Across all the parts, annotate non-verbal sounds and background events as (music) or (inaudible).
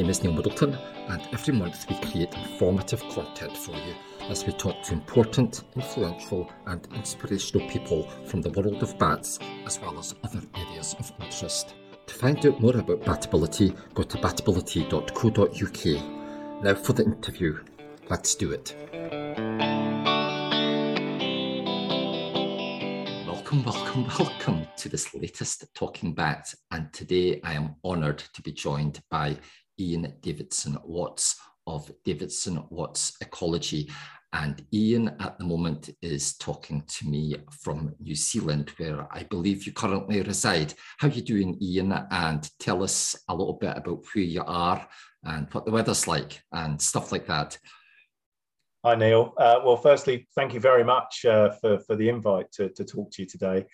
name is Neil Middleton, and every month we create informative content for you as we talk to important, influential, and inspirational people from the world of bats, as well as other areas of interest. To find out more about Batability, go to batability.co.uk. Now for the interview. Let's do it. Welcome, welcome, welcome to this latest Talking Bat. And today I am honoured to be joined by Ian Davidson Watts of Davidson Watts Ecology. And Ian at the moment is talking to me from New Zealand, where I believe you currently reside. How are you doing, Ian? And tell us a little bit about who you are and what the weather's like and stuff like that. Hi, Neil. Uh, well, firstly, thank you very much uh, for, for the invite to, to talk to you today.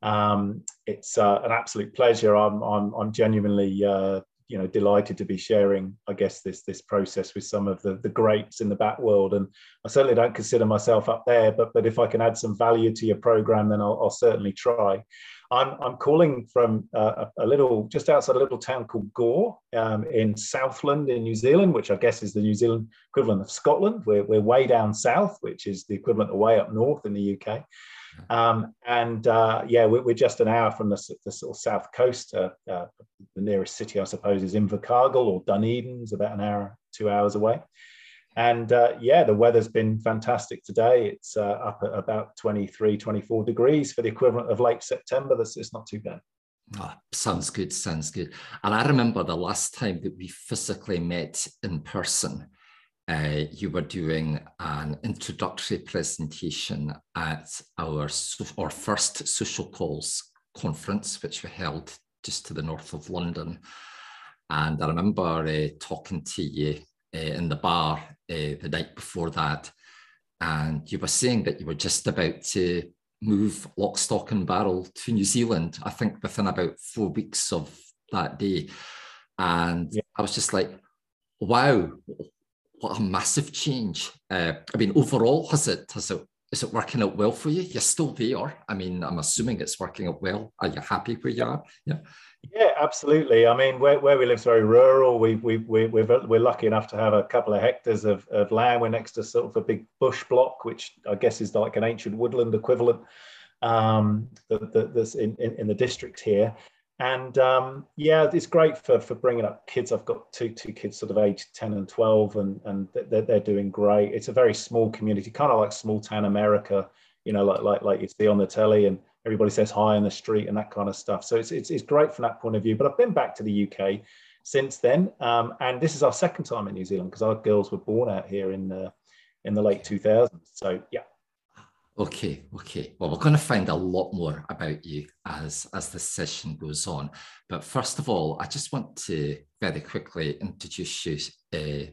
Um, it's uh, an absolute pleasure. I'm, I'm, I'm genuinely uh, you know, delighted to be sharing, I guess, this, this process with some of the, the greats in the bat world. And I certainly don't consider myself up there, but, but if I can add some value to your program, then I'll, I'll certainly try. I'm, I'm calling from uh, a, a, little, just outside a little town called Gore um, in Southland in New Zealand, which I guess is the New Zealand equivalent of Scotland. We're, we're way down south, which is the equivalent of way up north in the UK. Um, and uh, yeah, we're, we're, just an hour from the, the sort of south coast. Uh, uh, the nearest city, I suppose, is Invercargill or Dunedin, is about an hour, two hours away. And uh, yeah, the weather's been fantastic today. It's uh, up at about 23, 24 degrees for the equivalent of late September. That's it's not too bad. Oh, sounds good, sounds good. And I remember the last time that we physically met in person, uh, you were doing an introductory presentation at our, our first social calls conference, which we held just to the north of London. And I remember uh, talking to you uh, in the bar uh, the night before that, and you were saying that you were just about to move lock, stock, and barrel to New Zealand. I think within about four weeks of that day, and yeah. I was just like, "Wow, what a massive change!" Uh, I mean, overall, has it has it is it working out well for you? You're still there. I mean, I'm assuming it's working out well. Are you happy where you are? Yeah. Yeah, absolutely. I mean, where, where we live is very rural. We, we, we, we're, we're lucky enough to have a couple of hectares of, of land. We're next to sort of a big bush block, which I guess is like an ancient woodland equivalent um, that, that's in, in, in, the district here. And um, yeah, it's great for, for bringing up kids. I've got two, two kids sort of age 10 and 12, and, and they're, they're doing great. It's a very small community, kind of like small town America, you know, like, like, like you see on the telly. And everybody says hi in the street and that kind of stuff. So it's, it's, it's great from that point of view. But I've been back to the UK since then, um, and this is our second time in New Zealand because our girls were born out here in the in the late 2000s. So yeah. Okay, okay. Well, we're going to find a lot more about you as as the session goes on. But first of all, I just want to very quickly introduce you uh,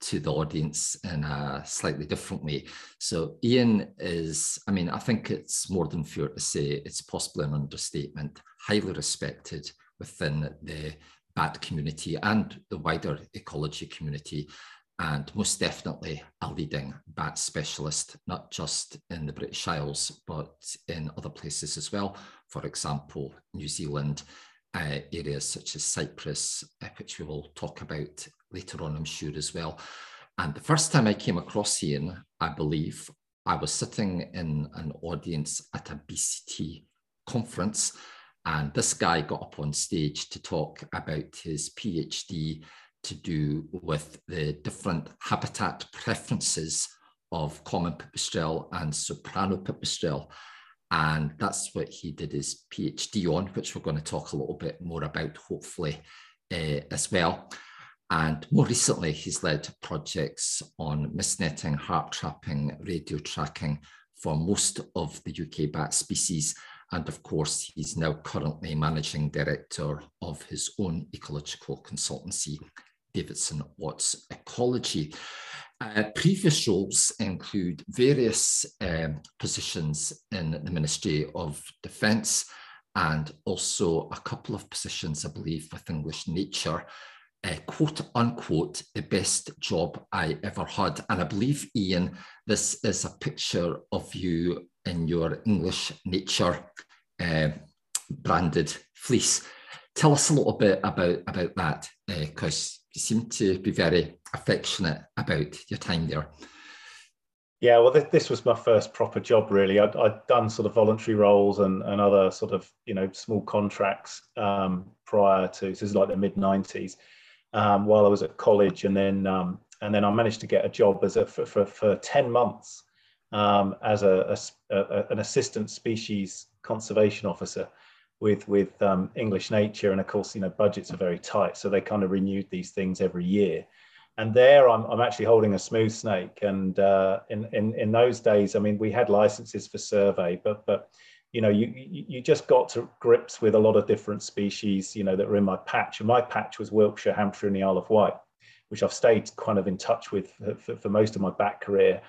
to the audience in a slightly different way. So Ian is, I mean, I think it's more than fair to say it's possibly an understatement, highly respected within the bat community and the wider ecology community, and most definitely a leading bat specialist, not just in the British Isles, but in other places as well. For example, New Zealand, uh, areas such as Cyprus, uh, which we will talk about later on, I'm sure, as well. And the first time I came across Ian, I believe, I was sitting in an audience at a BCT conference, and this guy got up on stage to talk about his PhD to do with the different habitat preferences of common pipistrelle and soprano pipistrelle. And that's what he did his PhD on, which we're going to talk a little bit more about, hopefully, uh, as well. And more recently, he's led projects on mist netting, harp trapping, radio tracking for most of the UK bat species. And of course, he's now currently managing director of his own ecological consultancy, Davidson Watts Ecology. Uh, previous roles include various um, positions in the Ministry of Defence and also a couple of positions, I believe, with English Nature uh, quote unquote the best job I ever had. And I believe, Ian, this is a picture of you in your English Nature uh, branded fleece. tell us a little bit about about that because uh, you seem to be very affectionate about your time there. Yeah, well, this, this was my first proper job, really. i had done sort of voluntary roles and, and other sort of, you know, small contracts um, prior to, this is like the mid 90s, um, while I was at college. And then, um, and then I managed to get a job as a, for, for, for 10 months um, as a, a, a, an assistant species conservation officer with with um, English Nature, and of course, you know, budgets are very tight, so they kind of renewed these things every year. And there, I'm, I'm actually holding a smooth snake, and uh, in, in in those days, I mean, we had licenses for survey, but but you know, you you just got to grips with a lot of different species, you know, that were in my patch, and my patch was Wiltshire, Hampshire, and the Isle of Wight, which I've stayed kind of in touch with for, for, most of my back career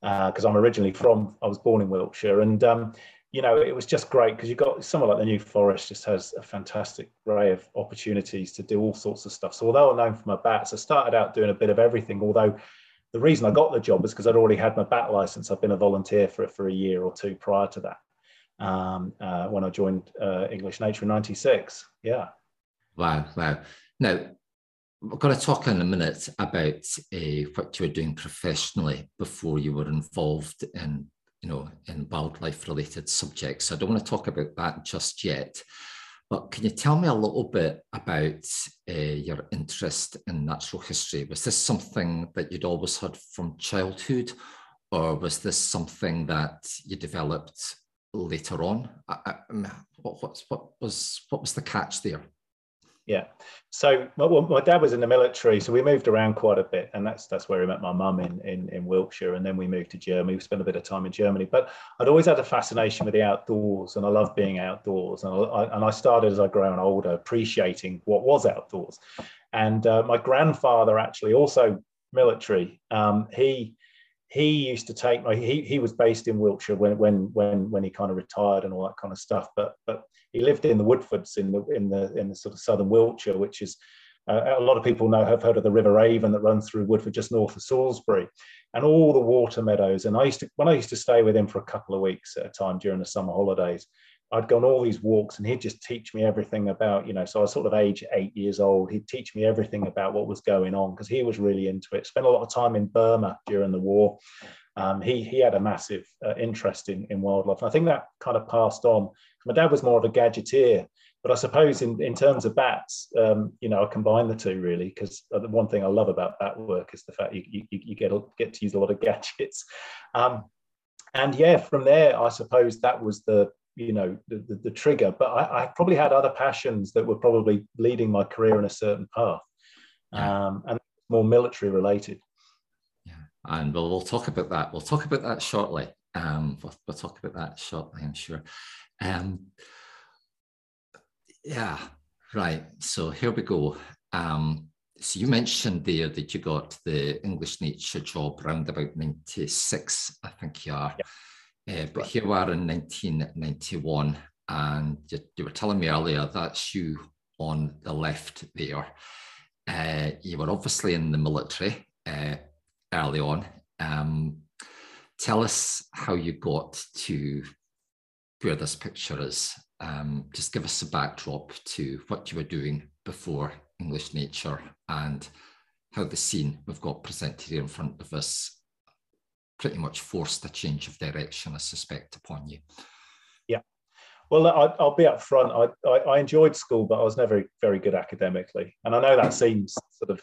because uh, I'm originally from, I was born in Wiltshire, and um, you know, it was just great because you've got somewhere like the New Forest just has a fantastic array of opportunities to do all sorts of stuff. So although I'm known for my bats, I started out doing a bit of everything. Although the reason I got the job was because I'd already had my bat license. I've been a volunteer for it for a year or two prior to that um, uh, when I joined uh, English Nature in '96. Yeah. Wow, wow. Now we're going to talk in a minute about uh, what you were doing professionally before you were involved in you know, in wildlife related subjects. I don't want to talk about that just yet. But can you tell me a little bit about uh, your interest in natural history? Was this something that you'd always had from childhood, or was this something that you developed later on? I, I, what, what, what, was what was the catch there? Yeah. So my, my, dad was in the military, so we moved around quite a bit, and that's that's where we met my mum in, in in Wiltshire, and then we moved to Germany. We spent a bit of time in Germany, but I'd always had a fascination with the outdoors, and I love being outdoors. And I, and I started as I grew older, appreciating what was outdoors. And uh, my grandfather actually also military. Um, he he used to take my he, he was based in Wiltshire when when when when he kind of retired and all that kind of stuff. But but he lived in the Woodfords in the in the in the sort of southern Wiltshire, which is uh, a lot of people know have heard of the River Avon that runs through Woodford just north of Salisbury, and all the water meadows. And I used to when I used to stay with him for a couple of weeks at a time during the summer holidays. I'd gone all these walks and he'd just teach me everything about, you know, so I was sort of age eight years old. He'd teach me everything about what was going on because he was really into it. Spent a lot of time in Burma during the war. Um, he, he had a massive uh, interest in, in wildlife. And I think that kind of passed on. My dad was more of a gadgeteer, but I suppose in, in terms of bats, um, you know, I combine the two really because the one thing I love about bat work is the fact you, you, you get, get to use a lot of (laughs) gadgets. Um, and yeah, from there, I suppose that was the you know the, the, the trigger but I, I, probably had other passions that were probably leading my career in a certain path yeah. um, and more military related. Yeah and we'll, we'll talk about that we'll talk about that shortly um, we'll, we'll talk about that shortly i'm sure. Um, yeah right so here we go. Um, so you mentioned there that you got the english nature job around about 96 i think you are. Yeah uh, but here we are in 1991, and you, you, were telling me earlier that's you on the left there. Uh, you were obviously in the military uh, early on. Um, tell us how you got to where this picture is. Um, just give us a backdrop to what you were doing before English Nature and how the scene we've got presented here in front of us pretty much forced a change of direction, I suspect, upon you. Yeah. Well, I, will be up front. I, I, I, enjoyed school, but I was never very good academically. And I know that seems sort of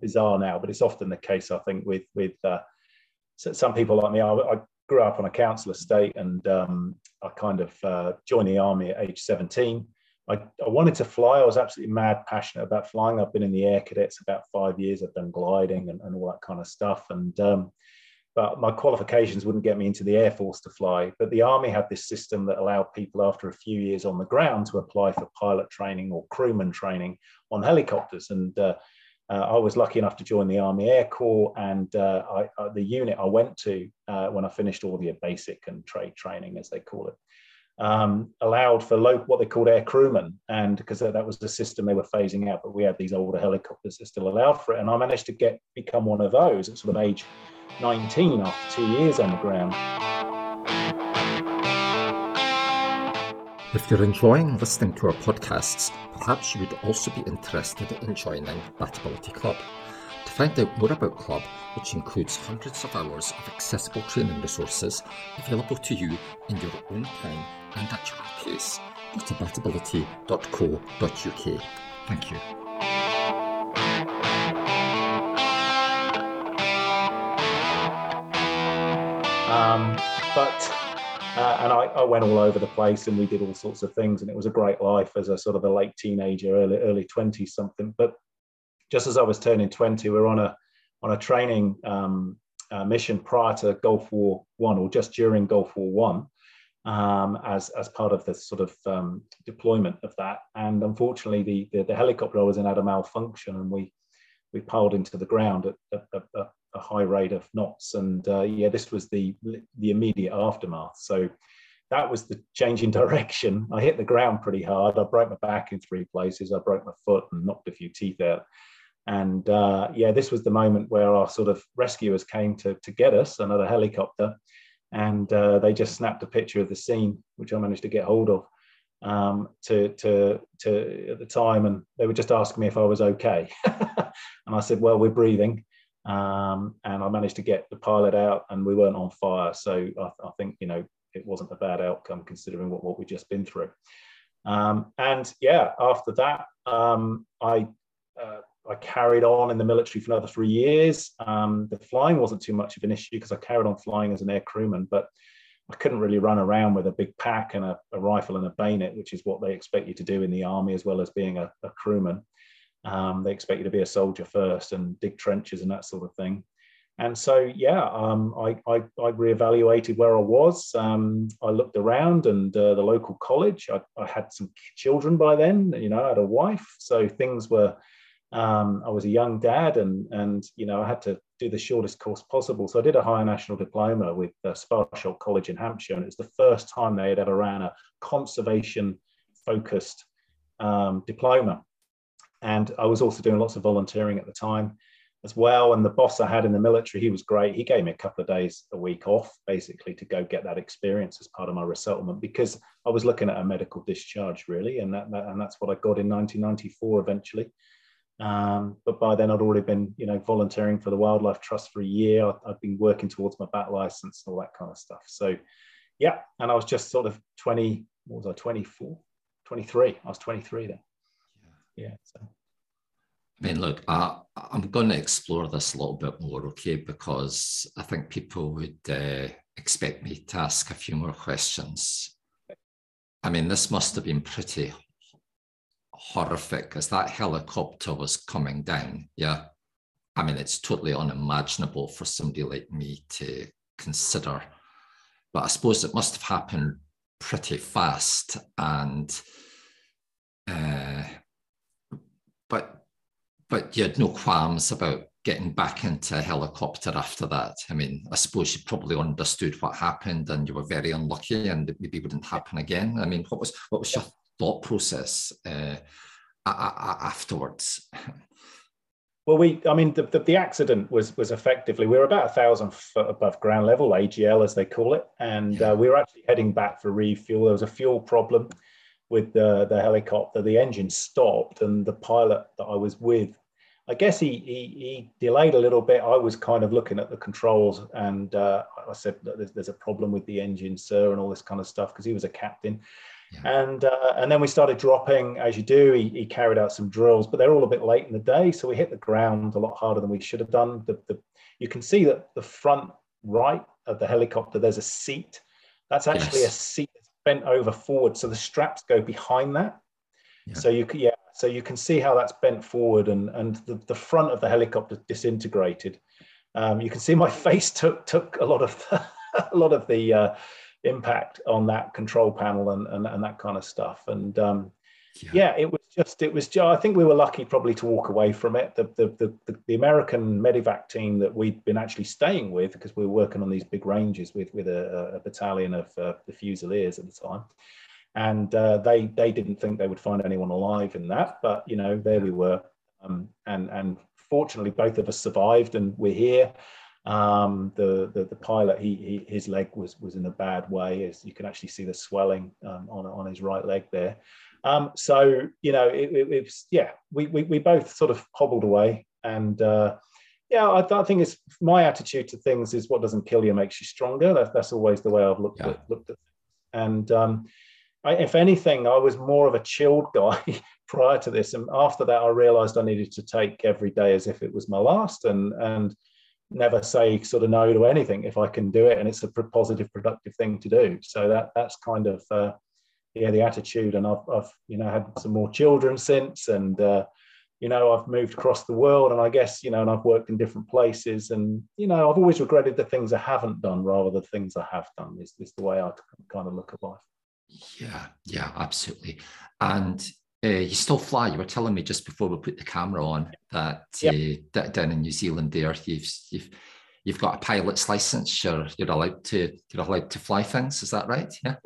bizarre now, but it's often the case, I think, with with uh, some people like me. I, I, grew up on a council estate and um, I kind of uh, joined the army at age 17. I, I, wanted to fly. I was absolutely mad passionate about flying. I've been in the air cadets about five years. I've done gliding and, and all that kind of stuff. And um, but my qualifications wouldn't get me into the Air Force to fly. But the Army had this system that allowed people after a few years on the ground to apply for pilot training or crewman training on helicopters. And uh, uh, I was lucky enough to join the Army Air Corps, and uh, I, uh, the unit I went to uh, when I finished all the basic and trade training, as they call it, um, allowed for local, what they called air crewmen, and because that was the system they were phasing out. But we had these older helicopters that still allowed for it, and I managed to get become one of those at sort of age 19 after two years on the ground. If you're enjoying listening to our podcasts, perhaps you would also be interested in joining Batability Club. To find out more about Club, which includes hundreds of hours of accessible training resources available to you in your own time and at your own pace, go to batability.co.uk. Thank you. Um, but uh, and I, I, went all over the place and we did all sorts of things and it was a great life as a sort of a late teenager early early 20 something. But just as i was turning 20 we are on a on a training um, uh, mission prior to gulf war one or just during gulf war one um, as as part of the sort of um, deployment of that. And unfortunately the, the, the helicopter i was in had a malfunction and we we piled into the ground at, at, at, a high rate of knots. And uh, yeah, this was the the immediate aftermath. So that was the change in (laughs) direction. I hit the ground pretty hard. I broke my back in three places. I broke my foot and knocked a few teeth out. And uh, yeah, this was the moment where our sort of rescuers came to, to get us, another helicopter. And uh, they just snapped a picture of the scene, which I managed to get hold of um, to, to, to at the time. And they were just asking me if I was okay. (laughs) and I said, well, we're breathing. Um, and I managed to get the pilot out, and we weren't on fire. So I, I think you know it wasn't a bad outcome considering what, what we'd just been through. Um, and yeah, after that, um, I uh, I carried on in the military for another three years. Um, the flying wasn't too much of an issue because I carried on flying as an air crewman, but I couldn't really run around with a big pack and a, a, rifle and a bayonet, which is what they expect you to do in the army as well as being a, a crewman. Um, they expect you to be a soldier first and dig trenches and that sort of thing. And so, yeah, um, I, I, I, reevaluated where I was. Um, I looked around and uh, the local college, I, I, had some children by then, you know, I had a wife. So things were, um, I was a young dad and, and, you know, I had to do the shortest course possible. So I did a higher national diploma with uh, Sparsholt College in Hampshire. And it was the first time they had ever ran a conservation focused um, diploma. And I was also doing lots of volunteering at the time as well. And the boss I had in the military, he was great. He gave me a couple of days a week off, basically, to go get that experience as part of my resettlement because I was looking at a medical discharge, really. And, that, that and that's what I got in 1994 eventually. Um, but by then, I'd already been, you know, volunteering for the Wildlife Trust for a year. I'd, I'd been working towards my bat license and all that kind of stuff. So, yeah. And I was just sort of 20, what was I, 24, 23. I was 23 then yeah. So. I mean, look, I, I'm going to explore this a little bit more, okay? Because I think people would uh, expect me to ask a few more questions. I mean, this must have been pretty horrific as that helicopter was coming down. Yeah. I mean, it's totally unimaginable for somebody like me to consider. But I suppose it must have happened pretty fast. And uh, but you had no qualms about getting back into a helicopter after that. I mean, I suppose you probably understood what happened and you were very unlucky and it maybe wouldn't happen again. I mean, what was what was your thought process uh, afterwards? Well, we, I mean, the, the, the, accident was was effectively we were about a thousand foot above ground level, AGL as they call it, and yeah. uh, we were actually heading back for refuel. There was a fuel problem with the, the helicopter, the engine stopped, and the pilot that I was with, I guess he, he, he delayed a little bit. I was kind of looking at the controls, and uh, I said, there's, there's, a problem with the engine, sir," and all this kind of stuff because he was a captain. Yeah. And uh, and then we started dropping as you do. He, he, carried out some drills, but they're all a bit late in the day, so we hit the ground a lot harder than we should have done. The, the, you can see that the front right of the helicopter, there's a seat. That's actually yes. a seat that's bent over forward. So the straps go behind that. Yeah. So you can, yeah, so you can see how that's bent forward and, and the, the front of the helicopter disintegrated. Um, you can see my (laughs) face took, took a lot of, the, (laughs) a lot of the uh, impact on that control panel and, and, and that kind of stuff. And um, yeah. yeah. it was just it was just, I think we were lucky probably to walk away from it. The the the, the American medevac team that we'd been actually staying with because we were working on these big ranges with with a, a battalion of uh, the Fusiliers at the time, and uh, they they didn't think they would find anyone alive in that, but you know there we were, um, and and fortunately both of us survived and we're here. Um, the, the, the pilot, he, he, his leg was was in a bad way, as you can actually see the swelling um, on on his right leg there. Um, so you know, it, it, it, was yeah, we, we we both sort of hobbled away, and uh, yeah, I, I, think it's my attitude to things is what doesn't kill you makes you stronger. That's that's always the way I've looked yeah. at looked at, and um, I, if anything, I was more of a chilled guy (laughs) prior to this, and after that, I realised I needed to take every day as if it was my last, and and never say sort of no to anything if I can do it, and it's a positive, productive thing to do. So that that's kind of uh, yeah the attitude, and I've I've you know had some more children since, and uh, you know I've moved across the world, and I guess you know, and I've worked in different places, and you know I've always regretted the things I haven't done rather than the things I have done. Is is the way I kind of look at life. Yeah, yeah, absolutely. And uh, you still fly. You were telling me just before we put the camera on that yep. uh, down in New Zealand, there you've you've you've got a pilot's license. You're you're allowed to you're allowed to fly things. Is that right? Yeah.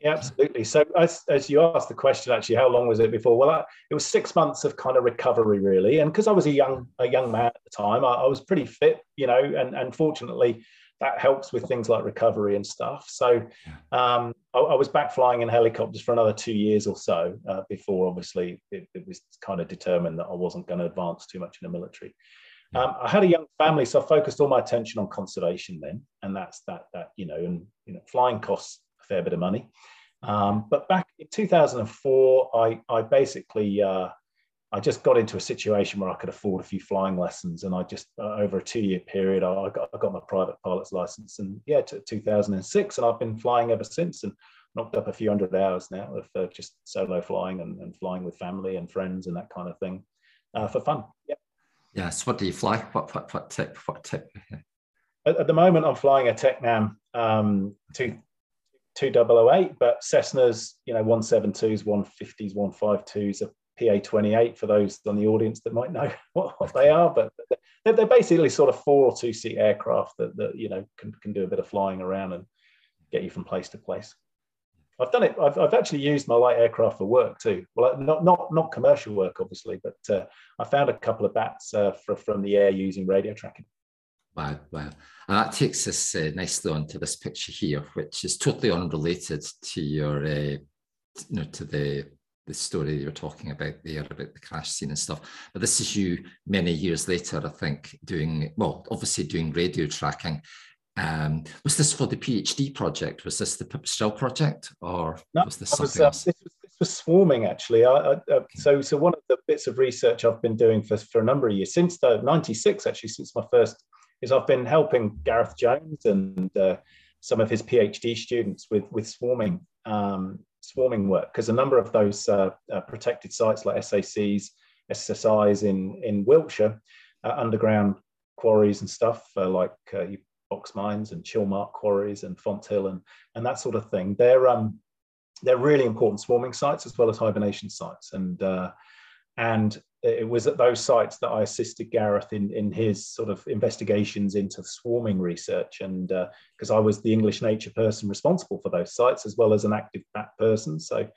Yeah, absolutely. So as, as you asked the question, actually, how long was it before? Well, I, it was six months of kind of recovery, really. And because I was a young a young man at the time, I, I was pretty fit, you know, and and fortunately that helps with things like recovery and stuff. So um, I, I, was back flying in helicopters for another two years or so uh, before, obviously, it, it, was kind of determined that I wasn't going to advance too much in the military. Um, I had a young family, so I focused all my attention on conservation then, and that's that. That you know, and you know, flying costs a fair bit of money. Um, but back in 2004, I I basically uh, I just got into a situation where I could afford a few flying lessons, and I just uh, over a two-year period, I, got I got my private pilot's license, and yeah, to 2006, and I've been flying ever since, and knocked up a few hundred hours now of uh, just solo flying and, and, flying with family and friends and that kind of thing uh, for fun. Yeah. Yes. What do you fly? What what what tip? What tip? At, at the moment, I'm flying a Tecnam um, two. 2008, but Cessna's, you know, 172s, 150s, 152s are PA28 for those on the audience that might know (laughs) what, what they are, but they're, they're, basically sort of four or two seat aircraft that, that you know can, can do a bit of flying around and get you from place to place. I've done it. I've, I've actually used my light aircraft for work too. Well, not not not commercial work, obviously, but uh, I found a couple of bats uh, for, from the air using radio tracking. Wow, wow. And that takes us uh, nicely on to this picture here, which is totally unrelated to your, uh, you know, to the the story you're talking about there about the crash scene and stuff. But this is you many years later, I think, doing well, obviously doing radio tracking. Um, was this for the PhD project? Was this the Pipistrelle project, or no, was this something was, uh, else? This was, this was, swarming actually. I, I, uh, so, so one of the bits of research I've been doing for, for a number of years since the '96, actually, since my first, is I've been helping Gareth Jones and uh, some of his PhD students with with swarming. Um, swarming work because a number of those uh, uh, protected sites like SACs, SSIs in, in Wiltshire, uh, underground quarries and stuff uh, like uh, box mines and Chilmark quarries and Fonthill and, and that sort of thing, they're, um, they're really important swarming sites as well as hibernation sites. And, and it was at those sites that I assisted Gareth in, in his sort of investigations into swarming research. And because uh, I was the English nature person responsible for those sites, as well as an active bat person. So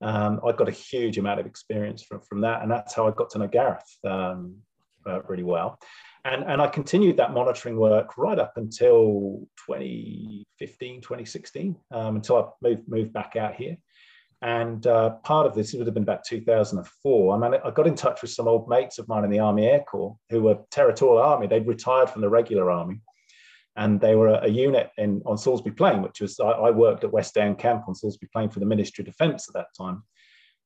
um, I got a huge amount of experience from, from that. And that's how I got to know Gareth um, uh, really well. And, and I continued that monitoring work right up until 2015, 2016, um, until I moved, moved back out here. And uh, part of this it would have been about 2004. I mean, I got in touch with some old mates of mine in the Army Air Corps who were territorial army. They'd retired from the regular army, and they were a, a unit in on Salisbury Plain, which was I, I, worked at West Down Camp on Salisbury Plain for the Ministry of Defence at that time.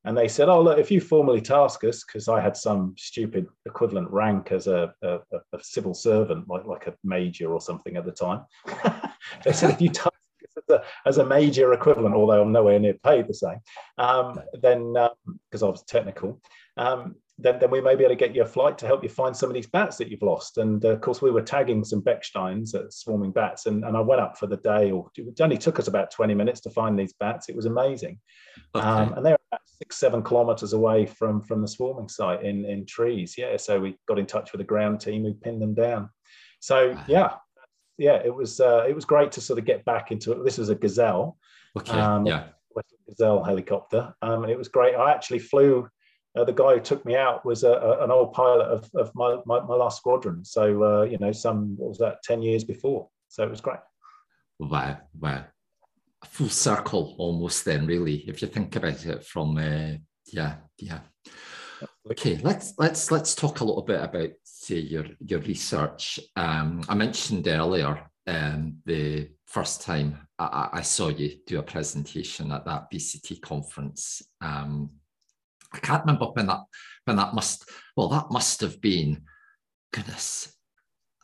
And they said, "Oh, look, if you formally task us, because I had some stupid equivalent rank as a, a, a, civil servant, like like a major or something at the time." (laughs) they said, "If you task as a, as a major equivalent, although I'm nowhere near paid the same, um, then because um, I was technical, um, then, then we may be able to get you a flight to help you find some of these bats that you've lost. And uh, of course, we were tagging some Bechsteins at swarming bats, and, and I went up for the day, or it only took us about 20 minutes to find these bats. It was amazing. Okay. Um, and they're about six, seven kilometers away from, from the swarming site in, in trees. Yeah. So we got in touch with the ground team who pinned them down. So, yeah, yeah, it was uh, it was great to sort of get back into it. This was a Gazelle, okay, um, yeah, Gazelle helicopter, um, and it was great. I actually flew uh, the guy who took me out was a, a, an old pilot of, of my, my, my, last squadron. So, uh, you know, some, what was that, 10 years before. So it was great. Wow, wow. A full circle almost then, really, if you think about it from, uh, yeah, yeah. Okay, let's let's let's talk a little bit about say your your research. Um, I mentioned earlier um, the first time I, I, saw you do a presentation at that BCT conference. Um, I can't remember when that when that must well that must have been goodness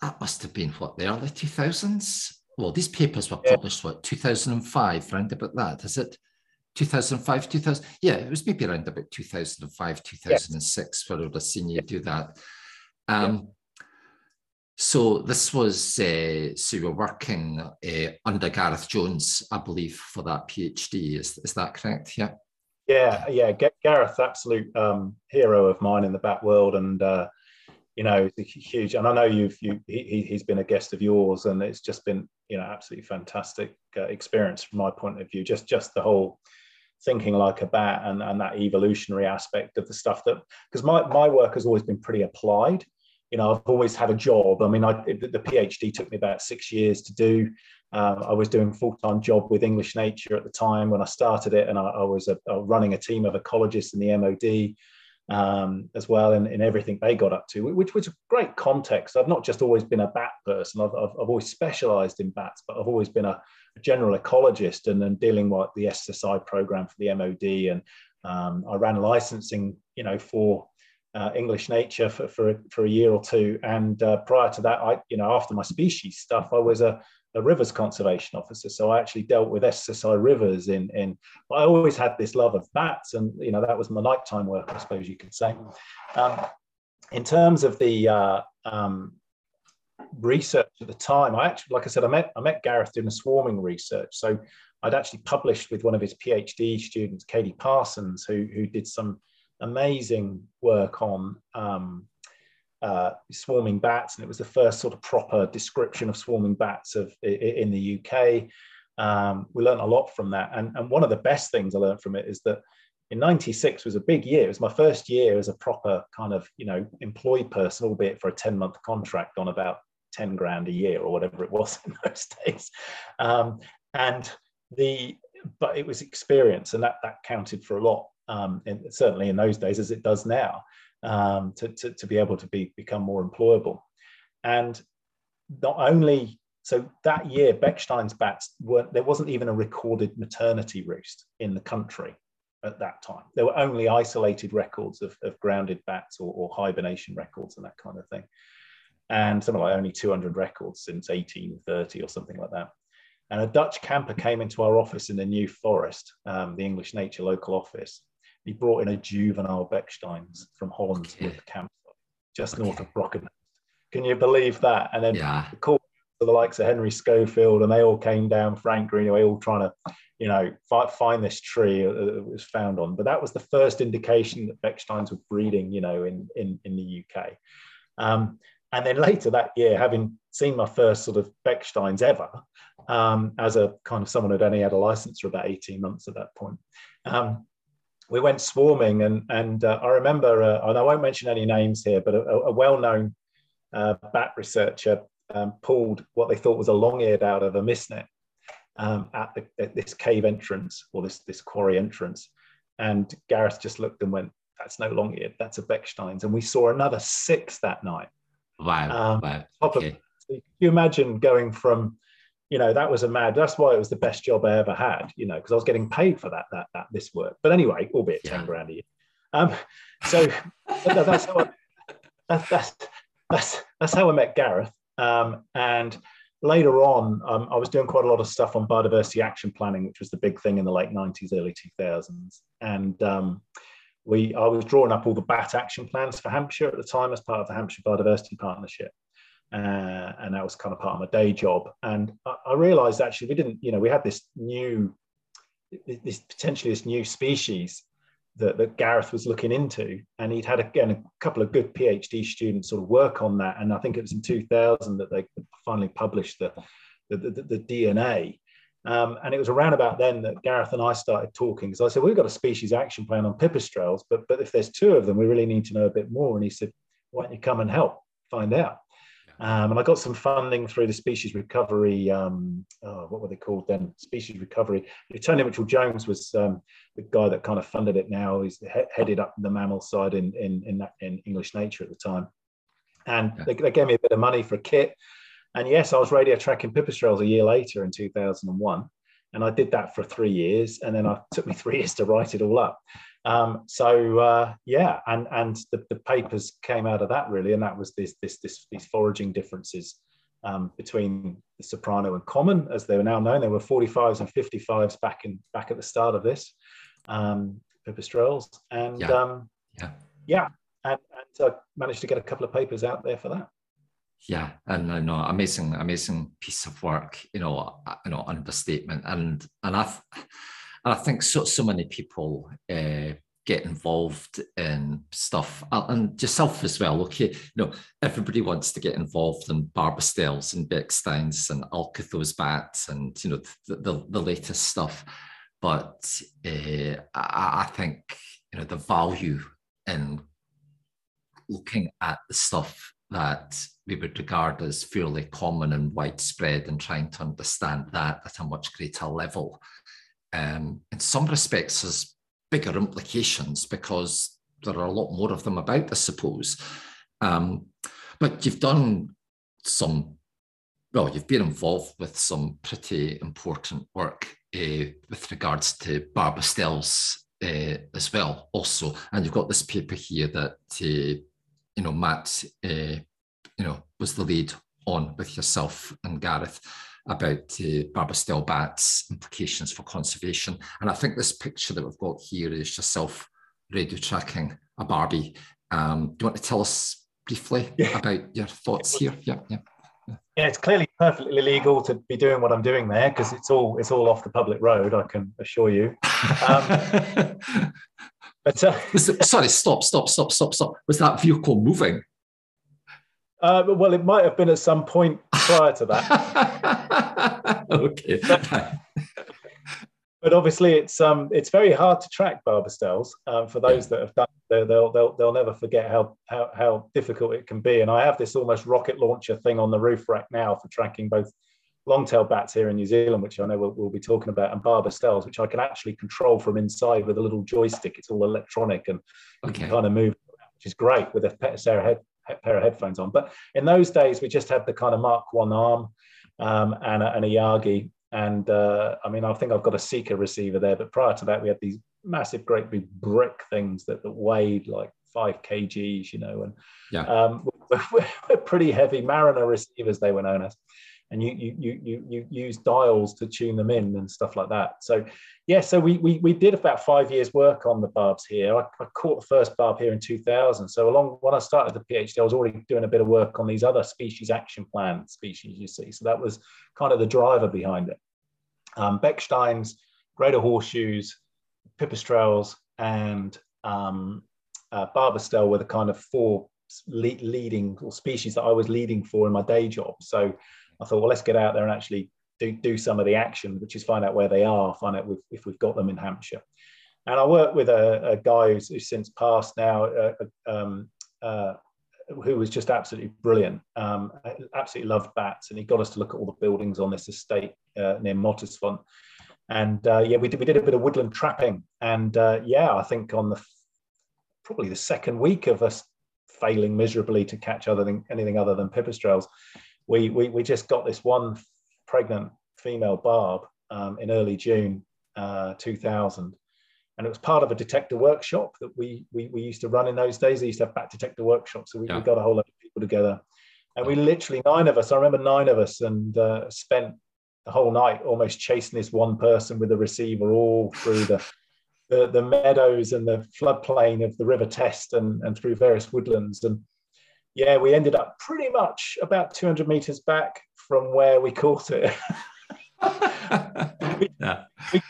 that must have been what the early 2000s well these papers were published what 2005 round about that is it 2005 2000 yeah it was maybe around about 2005 2006 yes. where I would have seen you do that um, yeah. So this was uh, so you were working uh, under Gareth Jones, I believe, for that PhD. Is is that correct? Yeah. Yeah, yeah. Gareth, absolute um, hero of mine in the bat world, and uh, you know, huge. And I know you've you he, he's been a guest of yours, and it's just been you know absolutely fantastic uh, experience from my point of view. Just just the whole thinking like a bat and, and that evolutionary aspect of the stuff that because my, my work has always been pretty applied you know, I've always had a job. I mean, I, the PhD took me about six years to do. Um, I was doing full-time job with English Nature at the time when I started it, and I, I was a, a running a team of ecologists in the MOD um, as well, in everything they got up to, which was a great context. I've not just always been a bat person; I've, I've, I've always specialised in bats, but I've always been a, a general ecologist and then dealing with the SSI program for the MOD, and um, I ran licensing, you know, for uh, English Nature for, for, for a year or two. And uh, prior to that, I, you know, after my species stuff, I was a, a rivers conservation officer. So I actually dealt with SSI rivers in, in, I always had this love of bats and, you know, that was my nighttime work, I suppose you could say. Um, in terms of the uh, um, research at the time, I actually, like I said, I met, I met Gareth doing the swarming research. So I'd actually published with one of his PhD students, Katie Parsons, who, who did some amazing work on um, uh, swarming bats, and it was the first sort of proper description of swarming bats of in the UK. Um, we learned a lot from that, and, and one of the best things I learned from it is that in 96 was a big year. It was my first year as a proper kind of you know employed person albeit for a 10 month contract on about 10 grand a year or whatever it was (laughs) in those days. Um, and the but it was experience and that that counted for a lot um, in, certainly in those days as it does now, um, to, to, to, be able to be, become more employable. And not only, so that year, Bechstein's bats, weren't, there wasn't even a recorded maternity roost in the country at that time. There were only isolated records of, of grounded bats or, or hibernation records and that kind of thing. And something like only 200 records since 1830 or something like that. And a Dutch camper came into our office in the New Forest, um, the English Nature local office, he brought in a juvenile Bechsteins from Holland okay. with the campsite just okay. north of Brockenhurst. Can you believe that? And then yeah. the call the likes of Henry Schofield, and they all came down, Frank Greenaway, all trying to, you know, find, find this tree it was found on. But that was the first indication that Bechsteins were breeding, you know, in, in, in the UK. Um, and then later that year, having seen my first sort of Bechsteins ever, um, as a kind of someone who'd only had a license for about 18 months at that point, um, we went swarming, and and uh, I remember, uh, and I won't mention any names here, but a, a well-known uh, bat researcher um, pulled what they thought was a long-eared out of a mist net um, at, the, at, this cave entrance or this this quarry entrance, and Gareth just looked and went, "That's no long-eared, that's a Bechstein's," and we saw another six that night. Wow! Um, wow. Okay. Of, so you imagine going from you know that was a mad that's why it was the best job i ever had you know because i was getting paid for that that that this work. But anyway albeit yeah. 10 grand a year. Um so that's how I, that's, that's that's that's how i met gareth. Um and later on um, i was doing quite a lot of stuff on biodiversity action planning which was the big thing in the late 90s early 2000s and um we i was drawing up all the bat action plans for hampshire at the time as part of the hampshire biodiversity partnership uh, and that was kind of part of my day job. And I, I, realized actually we didn't, you know, we had this new, this potentially this new species that, that Gareth was looking into, and he'd had again a couple of good PhD students sort of work on that. And I think it was in 2000 that they finally published the the, the, the DNA. Um, and it was around about then that Gareth and I started talking because I said, We've got a species action plan on pipistrelles, but, but if there's two of them, we really need to know a bit more. And he said, Why don't you come and help find out? Um, and I got some funding through the species recovery. Um, oh, what were they called then? Species recovery. Tony Mitchell Jones was um, the guy that kind of funded it. Now he's he- headed up the mammal side in in in, that, in English Nature at the time, and yeah. they, they, gave me a bit of money for a kit. And yes, I was radio tracking pipistrelles a year later in 2001, and I did that for three years, and then it took me (laughs) three years to write it all up. Um, so uh, yeah, and and the, the, papers came out of that really, and that was this this, this these foraging differences um, between the soprano and common, as they were now known. There were 45s and 55s back in back at the start of this um, pipistrelles, and yeah, um, yeah, yeah, and, and I managed to get a couple of papers out there for that. Yeah, and I know amazing, amazing piece of work. You know, you know, understatement, and and I've and I think so so many people uh, get involved in stuff, and yourself as well. Okay, you know, everybody wants to get involved in Barbastelles and Bechsteins and Alcathoe bats and you know the, the, the latest stuff, but uh, I, I think you know the value in looking at the stuff that we would regard as fairly common and widespread and trying to understand that at a much greater level um, in some respects has bigger implications because there are a lot more of them about, I suppose. Um, but you've done some, well, you've been involved with some pretty important work uh, with regards to Barbastelles uh, as well, also. And you've got this paper here that, uh, you know, Matt, you know, was the lead on with yourself and Gareth about uh, Barbastelle bats, implications for conservation. And I think this picture that we've got here is yourself radio tracking a Barbie. Um, do you want to tell us briefly yeah. about your thoughts here? Yeah, yeah. Yeah, it's clearly perfectly legal to be doing what I'm doing there because it's all it's all off the public road. I can assure you. Um, (laughs) but uh, sorry, stop, stop, stop, stop, stop. Was that vehicle moving? Uh, well, it might have been at some point prior to that. (laughs) (laughs) okay. But, obviously, it's um, it's very hard to track barbastelles. Um, for those that have done, they'll they'll they'll never forget how, how how difficult it can be. And I have this almost rocket launcher thing on the roof rack now for tracking both long-tail bats here in New Zealand, which I know we'll, we'll, be talking about, and barbastelles, which I can actually control from inside with a little joystick. It's all electronic and okay. you can kind of move, which is great with a pair of headphones on. But in those days, we just had the kind of Mark One arm um, and, a, and a Yagi. And uh, I mean, I think I've got a Sika receiver there. But prior to that, we had these massive, great big brick things that, that weighed like five kgs, you know, and yeah. um, (laughs) we're, we're pretty heavy Mariner receivers, they were known as and you you you you use dials to tune them in and stuff like that. So yeah, so we we, we did about five years work on the barbs here. I, I, caught the first barb here in 2000. So along when I started the PhD, I was already doing a bit of work on these other species action plan species. You see, so that was kind of the driver behind it. Um, Bechsteins, greater horseshoes, pipistrelles, and um, uh, were the kind of four leading or species that I was leading for in my day job. So I thought, well, let's get out there and actually do, do some of the action, which is find out where they are, find out if we've got them in Hampshire. And I worked with a, a guy who's, who's, since passed now, uh, um, uh, who was just absolutely brilliant. Um, absolutely loved bats, and he got us to look at all the buildings on this estate uh, near Mottisfont. And uh, yeah, we did we did a bit of woodland trapping, and uh, yeah, I think on the probably the second week of us failing miserably to catch other than anything other than pipistrelles, we, we, we just got this one pregnant female barb um, in early June uh, 2000. And it was part of a detector workshop that we, we, we used to run in those days. They used to have bat detector workshops. So we, yeah. we got a whole lot of people together. And we literally, nine of us, I remember nine of us, and uh, spent the whole night almost chasing this one person with a receiver all through the, the, the meadows and the floodplain of the River Test and, and through various woodlands. And yeah, we ended up pretty much about 200 meters back from where we caught it. (laughs) we, we,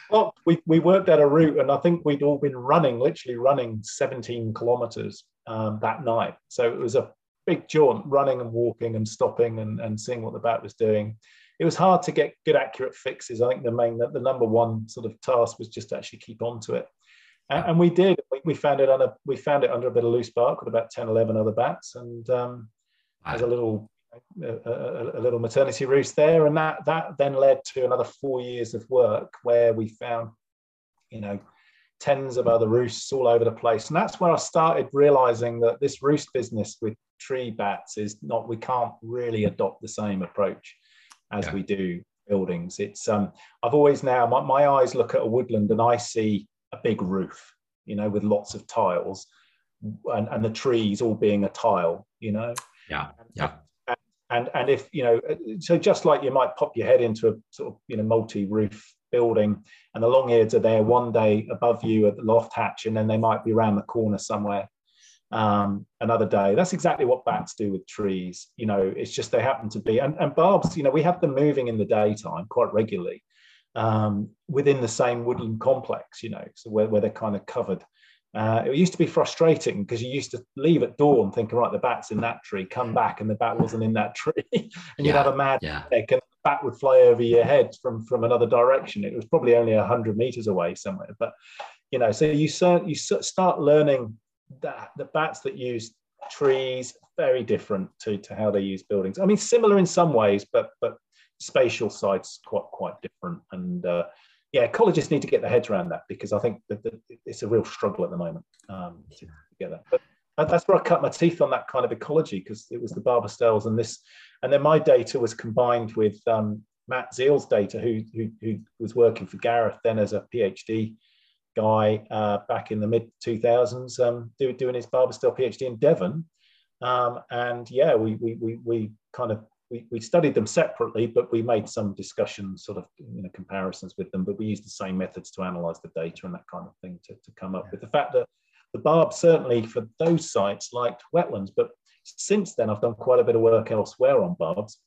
we, we, worked out a route, and I think we'd all been running, literally running 17 kilometers um, that night. So it was a big jaunt, running and walking and stopping and, and seeing what the bat was doing. it was hard to get good accurate fixes. I think the main the number one sort of task was just to actually keep on to it. And, and we did. We, we, found it under we found it under a bit of loose bark with about 10, 11 other bats, and um, there's a little a, a, a, little maternity roost there, and that that then led to another four years of work where we found, you know, tens of other roosts all over the place, and that's where I started realizing that this roost business with tree bats is not we can't really adopt the same approach as yeah. we do buildings. It's um I've always now my, my eyes look at a woodland and I see a big roof, you know, with lots of tiles, and, and the trees all being a tile, you know. Yeah, yeah. and and if you know so just like you might pop your head into a sort of you know multi-roof building and the long-eared are there one day above you at the loft hatch and then they might be around the corner somewhere um, another day. That's exactly what bats do with trees you know it's just they happen to be and, and barbs you know we have them moving in the daytime quite regularly um, within the same woodland complex you know so where, where they're kind of covered uh, it used to be frustrating because you used to leave at dawn thinking, right, the bat's in that tree, come back, and the bat wasn't in that (laughs) tree. and you'd have a mad yeah. and the bat would fly over your head from, from another direction. It was probably only 100 meters away somewhere. But, you know, so you, you start learning that the bats that use trees, very different to, to how they use buildings. I mean, similar in some ways, but but spatial sites quite quite different. And uh, yeah, colleges need to get their heads around that because I think that, that it's a real struggle at the moment um, to, get that. But that's where I cut my teeth on that kind of ecology because it was the barber Barbastelles and this, and then my data was combined with um, Matt Zeale's data, who, who, who was working for Gareth then as a PhD guy uh, back in the mid 2000s, um, do, doing his barber Barbastelle PhD in Devon. Um, and yeah, we, we, we, we kind of we, we studied them separately, but we made some discussion sort of you know comparisons with them. But we used the same methods to analyze the data and that kind of thing to, to come up yeah. with the fact that the barb certainly for those sites liked wetlands. But since then, I've done quite a bit of work elsewhere on barbs,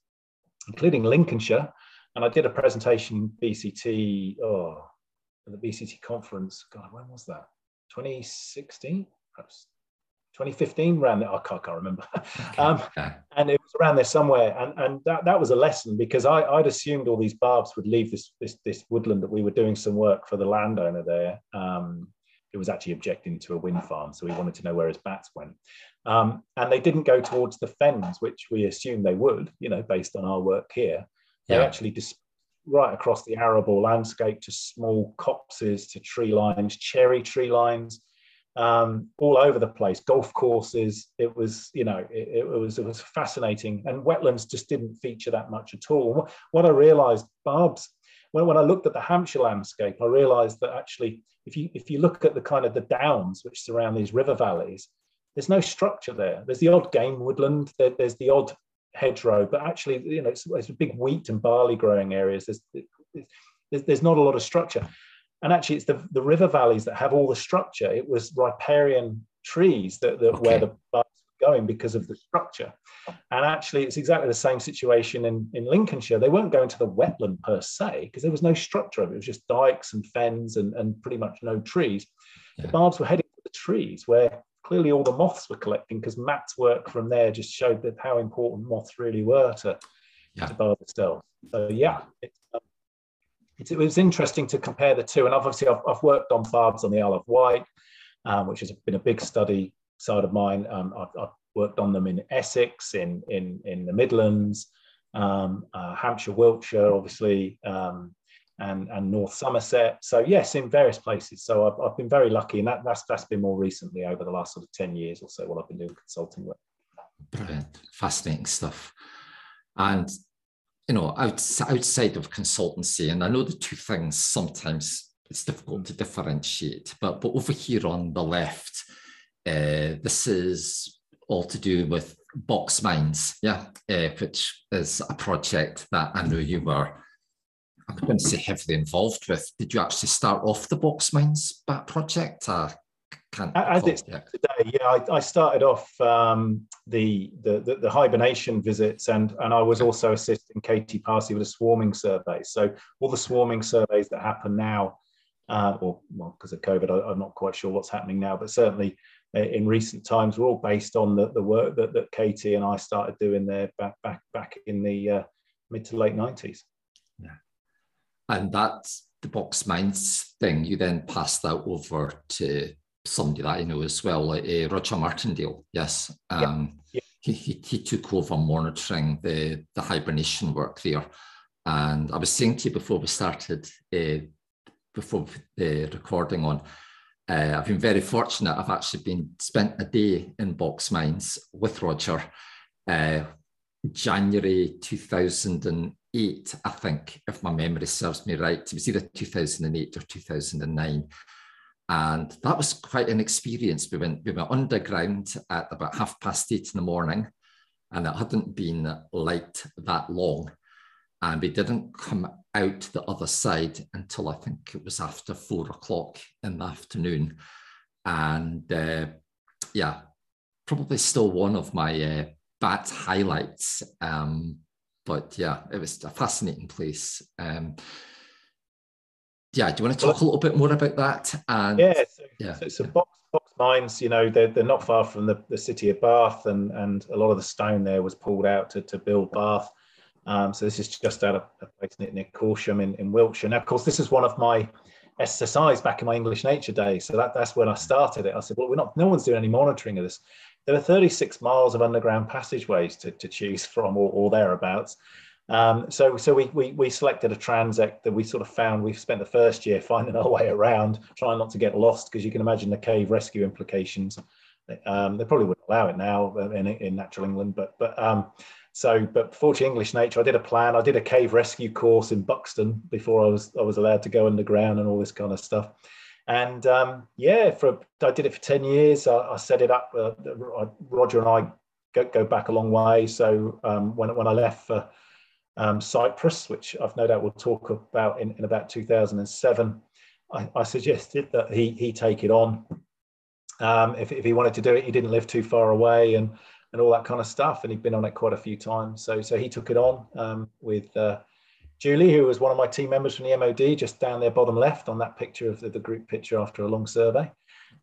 including Lincolnshire. And I did a presentation BCT, oh, at the BCT conference. God, when was that? 2016, perhaps 2015 around there. I can't, can't remember. (laughs) Okay. Um, okay. And it was around there somewhere. And, and that, that was a lesson because I, I'd assumed all these barbs would leave this, this, this woodland that we were doing some work for the landowner there. Um, it was actually objecting to a wind farm. So we wanted to know where his bats went. Um, and they didn't go towards the fens, which we assumed they would, you know, based on our work here. They yeah. actually dis- right across the arable landscape to small copses, to tree lines, cherry tree lines, um, all over the place, golf courses. It was, you know, it, it, was it was fascinating, and wetlands just didn't feature that much at all. What I realised, Barb's, when, when I looked at the Hampshire landscape, I realised that actually, if you if you look at the kind of the downs which surround these river valleys, there's no structure there. There's the odd game woodland, there, there's the odd hedgerow, but actually, you know, it's, it's big wheat and barley growing areas. There's, there's, there's not a lot of structure and actually it's the, the river valleys that have all the structure it was riparian trees that, that okay. where the buds were going because of the structure and actually it's exactly the same situation in, in lincolnshire they weren't going to the wetland per se because there was no structure of it it was just dikes and fens and, and pretty much no trees yeah. the barbs were heading to the trees where clearly all the moths were collecting because matt's work from there just showed that how important moths really were to, yeah. to barb itself so yeah it's it, was interesting to compare the two. And obviously, I've, I've worked on barbs on the Isle of Wight, um, which has been a big study side of mine. Um, I've, I've, worked on them in Essex, in in in the Midlands, um, uh, Hampshire, Wiltshire, obviously, um, and and North Somerset. So yes, in various places. So I've, I've been very lucky, and that, that's that's been more recently over the last sort of ten years or so while I've been doing consulting work. Brilliant, fascinating stuff. And you know, outside of consultancy, and I know the two things sometimes it's difficult to differentiate, but but over here on the left, uh, this is all to do with box mines, yeah, uh, which is a project that I know you were. I'm going to say heavily involved with. Did you actually start off the box mines project? Can't as it's yet. today yeah I, I started off um, the, the, the the hibernation visits and and I was also assisting Katie Parsons with a swarming survey so all the swarming surveys that happen now uh, or well because of COVID I, am not quite sure what's happening now but certainly uh, in recent times were all based on the, the work that, that Katie and I started doing there back back back in the uh, mid to late 90s. Yeah. And that's the box mines thing. You then pass that over to somebody that I know as well, like uh, Roger Martindale. Yes. Um. He, he, he took over monitoring the, the hibernation work there. And I was saying to you before we started, uh, before the recording on, uh, I've been very fortunate. I've actually been spent a day in box mines with Roger, uh, January 2008, I think, if my memory serves me right. It was either 2008 or 2009. And that was quite an experience. We went, we went underground at about half past eight in the morning, and it hadn't been light that long. And we didn't come out the other side until I think it was after four o'clock in the afternoon. And uh, yeah, probably still one of my uh, bat highlights. Um, but yeah, it was a fascinating place. Um, yeah, do you want to talk a little bit more about that? And yeah, so, yeah. so, so box, box mines, you know, they're, they're not far from the, the city of Bath, and, and a lot of the stone there was pulled out to, to build Bath. Um, so this is just out of a place near Corsham in, in Wiltshire. Now, of course, this is one of my SSIs back in my English nature days. So that, that's when I started it. I said, well, we're not, no one's doing any monitoring of this. There are 36 miles of underground passageways to, to choose from or, or thereabouts. Um, so so we, we, we selected a transect that we sort of found. We spent the first year (laughs) finding our way around, trying not to get lost, because you can imagine the cave rescue implications. Um, they probably wouldn't allow it now in, in natural England, but but um, so, but fortunately, English nature, I did a plan. I did a cave rescue course in Buxton before I was I was allowed to go underground and all this kind of stuff. And um, yeah, for I did it for ten years. I, I set it up. Uh, Roger and I go, go back a long way. So um, when when I left for um, Cyprus, which I've no doubt we'll talk about in, in about 2007, I, I suggested that he he take it on. Um, if, if he wanted to do it, he didn't live too far away, and and all that kind of stuff. And he'd been on it quite a few times. So so he took it on um, with uh, Julie, who was one of my team members from the MOD, just down there bottom left on that picture of the, the group picture after a long survey.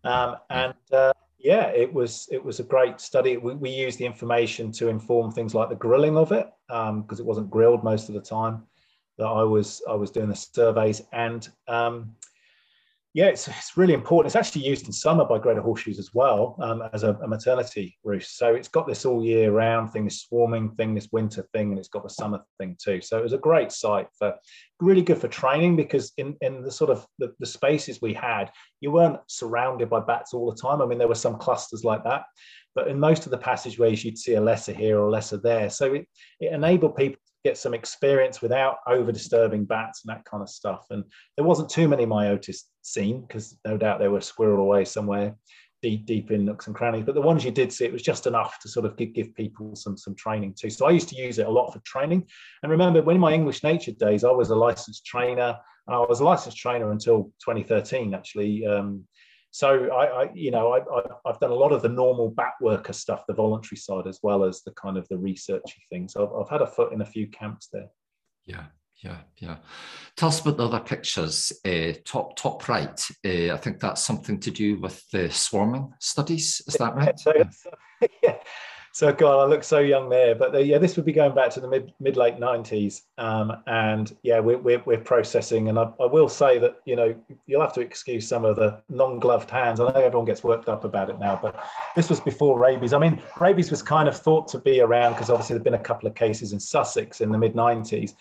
Um, and uh, yeah, it was it was a great study. We, we used the information to inform things like the grilling of it because um, it wasn't grilled most of the time that I was I was doing the surveys and um, yeah, it's, it's really important. It's actually used in summer by greater horseshoes as well um, as a, a, maternity roost. So it's got this all year round thing, this swarming thing, this winter thing, and it's got the summer thing too. So it was a great site for really good for training because in, in the sort of the, the spaces we had, you weren't surrounded by bats all the time. I mean, there were some clusters like that, but in most of the passageways, you'd see a lesser here or a lesser there. So it, it enabled people to get some experience without over disturbing bats and that kind of stuff. And there wasn't too many myotis seen because no doubt they were squirreled away somewhere deep, deep in nooks and crannies. But the ones you did see, it was just enough to sort of give, give people some, some training too. So I used to use it a lot for training. And remember, when in my English nature days, I was a licensed trainer. And I was a licensed trainer until 2013, actually. Um, so I, I you know, I, have done a lot of the normal bat worker stuff, the voluntary side, as well as the kind of the researchy things. So I've, I've had a foot in a few camps there. Yeah, yeah, yeah. Tell us about the other pictures. Uh, top, top right. Uh, I think that's something to do with the swarming studies. Is that right? So, (laughs) yeah. So God, I look so young there, but the, yeah, this would be going back to the mid mid late nineties, um, and yeah, we're, we're, we're processing, and I, I, will say that you know you'll have to excuse some of the non gloved hands. I know everyone gets worked up about it now, but this was before rabies. I mean, rabies was kind of thought to be around because obviously there'd been a couple of cases in Sussex in the mid nineties,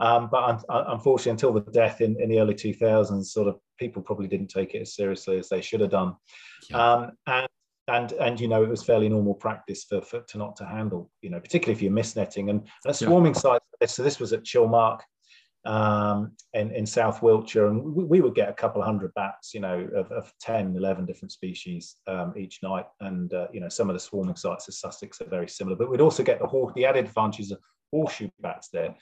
um, but unfortunately, until the death in, in the early 2000s, sort of people probably didn't take it as seriously as they should have done. Yeah. Um, and and and you know it was fairly normal practice for, for to not to handle you know particularly if you're mist netting and, and a swarming yeah. site so this was at Chilmark um, in, in South Wiltshire and we, we, would get a couple of hundred bats you know of, of 10 11 different species um, each night and uh, you know some of the swarming sites of Sussex are very similar but we'd also get the the added advantages of horseshoe bats there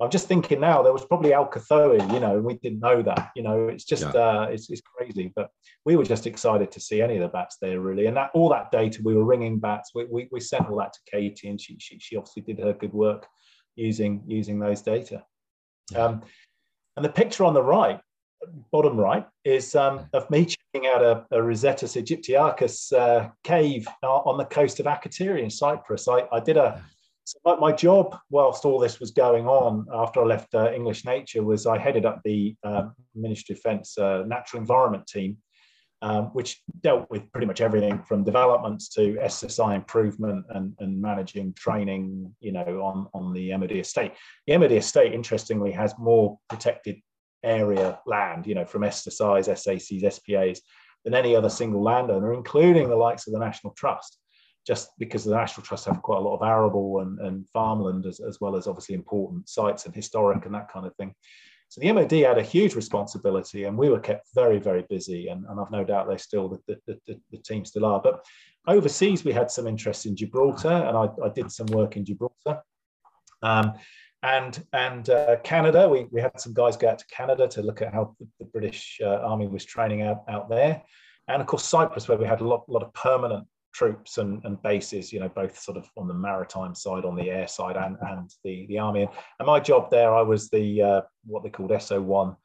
I'm just thinking now there was probably Alcathoe, you know, and we didn't know that. You know, it's just yeah. uh, it's, it's crazy. But we were just excited to see any of the bats there, really. And that all that data, we were ringing bats. We, we, we sent all that to Katie, and she, she she obviously did her good work using using those data. Yeah. Um, and the picture on the right, bottom right, is um, of me checking out a, a Rousettus aegyptiacus uh, cave on the coast of Akrotiri in Cyprus. I, I did a So my, job, whilst all this was going on, after I left uh, English Nature, was I headed up the um, Ministry of Defence uh, Natural Environment team, um, which dealt with pretty much everything from developments to SSI improvement and, and managing training, you know, on, on the MOD estate. The MOD estate, interestingly, has more protected area land, you know, from SSIs, SACs, SPAs, than any other single landowner, including the likes of the National Trust just because the National Trust have quite a lot of arable and, and farmland as, as well as obviously important sites and historic and that kind of thing. So the MOD had a huge responsibility and we were kept very, very busy. And, and I've no doubt they still, the, the, the, the, team still are. But overseas, we had some interest in Gibraltar and I, I did some work in Gibraltar. Um, and and uh, Canada, we, we had some guys go out to Canada to look at how the, British uh, Army was training out, out there. And of course, Cyprus, where we had a lot, lot of permanent troops and, and bases, you know, both sort of on the maritime side, on the air side, and, and the, the army. And my job there, I was the uh, what they called SO1,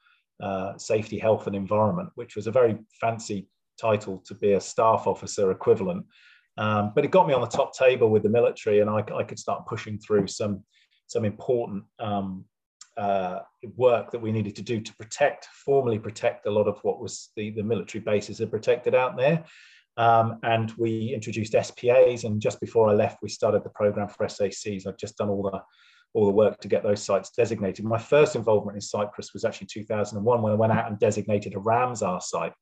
uh, Safety, Health, and Environment, which was a very fancy title to be a staff officer equivalent. Um, but it got me on the top table with the military, and I, I could start pushing through some some important um, uh, work that we needed to do to protect, formally protect a lot of what was the, the military bases are protected out there. Um, and we introduced SPAs. And just before I left, we started the program for SACs. I've just done all the all the work to get those sites designated. My first involvement in Cyprus was actually 2001 when I went out and designated a Ramsar site,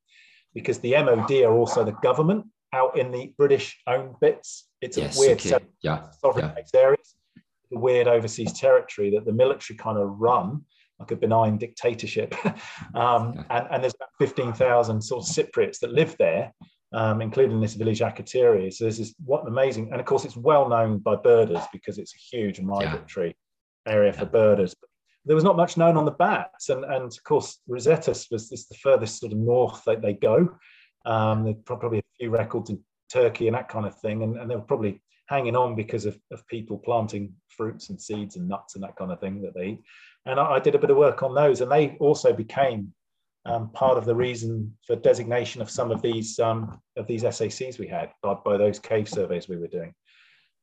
because the MOD are also the government out in the British owned bits. It's yes, a weird okay. yeah, sovereign yeah. areas, a weird overseas territory that the military kind of run like a benign dictatorship. (laughs) um, and, and, there's about 15,000 sort of Cypriots that live there um, including this village Akrotiri. So this is what amazing, and of course it's well known by birders because it's a huge migratory yeah. area for birders. There was not much known on the bats, and, and of course Rousettus was this the furthest sort of north that they go. Um, there's probably a few records in Turkey and that kind of thing, and, and they were probably hanging on because of, of people planting fruits and seeds and nuts and that kind of thing that they eat. And I, I did a bit of work on those, and they also became um, part of the reason for designation of some of these um, of these SACs we had by, by, those cave surveys we were doing.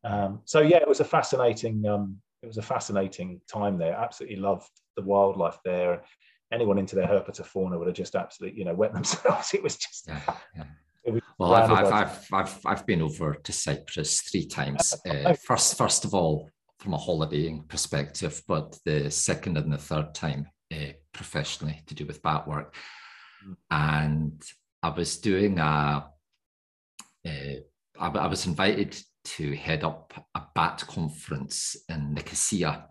Um, so yeah, it was a fascinating um, it was a fascinating time there. Absolutely loved the wildlife there. Anyone into their herpetofauna would have just absolutely you know wet (laughs) themselves. It was just. Yeah, yeah. Was well, I've, I've, I've, I've, I've been over to Cyprus three times. (laughs) Uh, first, first of all, from a holidaying perspective, but the second and the third time uh, professionally to do with bat work. Mm. And I was doing a, uh, I, I was invited to head up a bat conference in Nicosia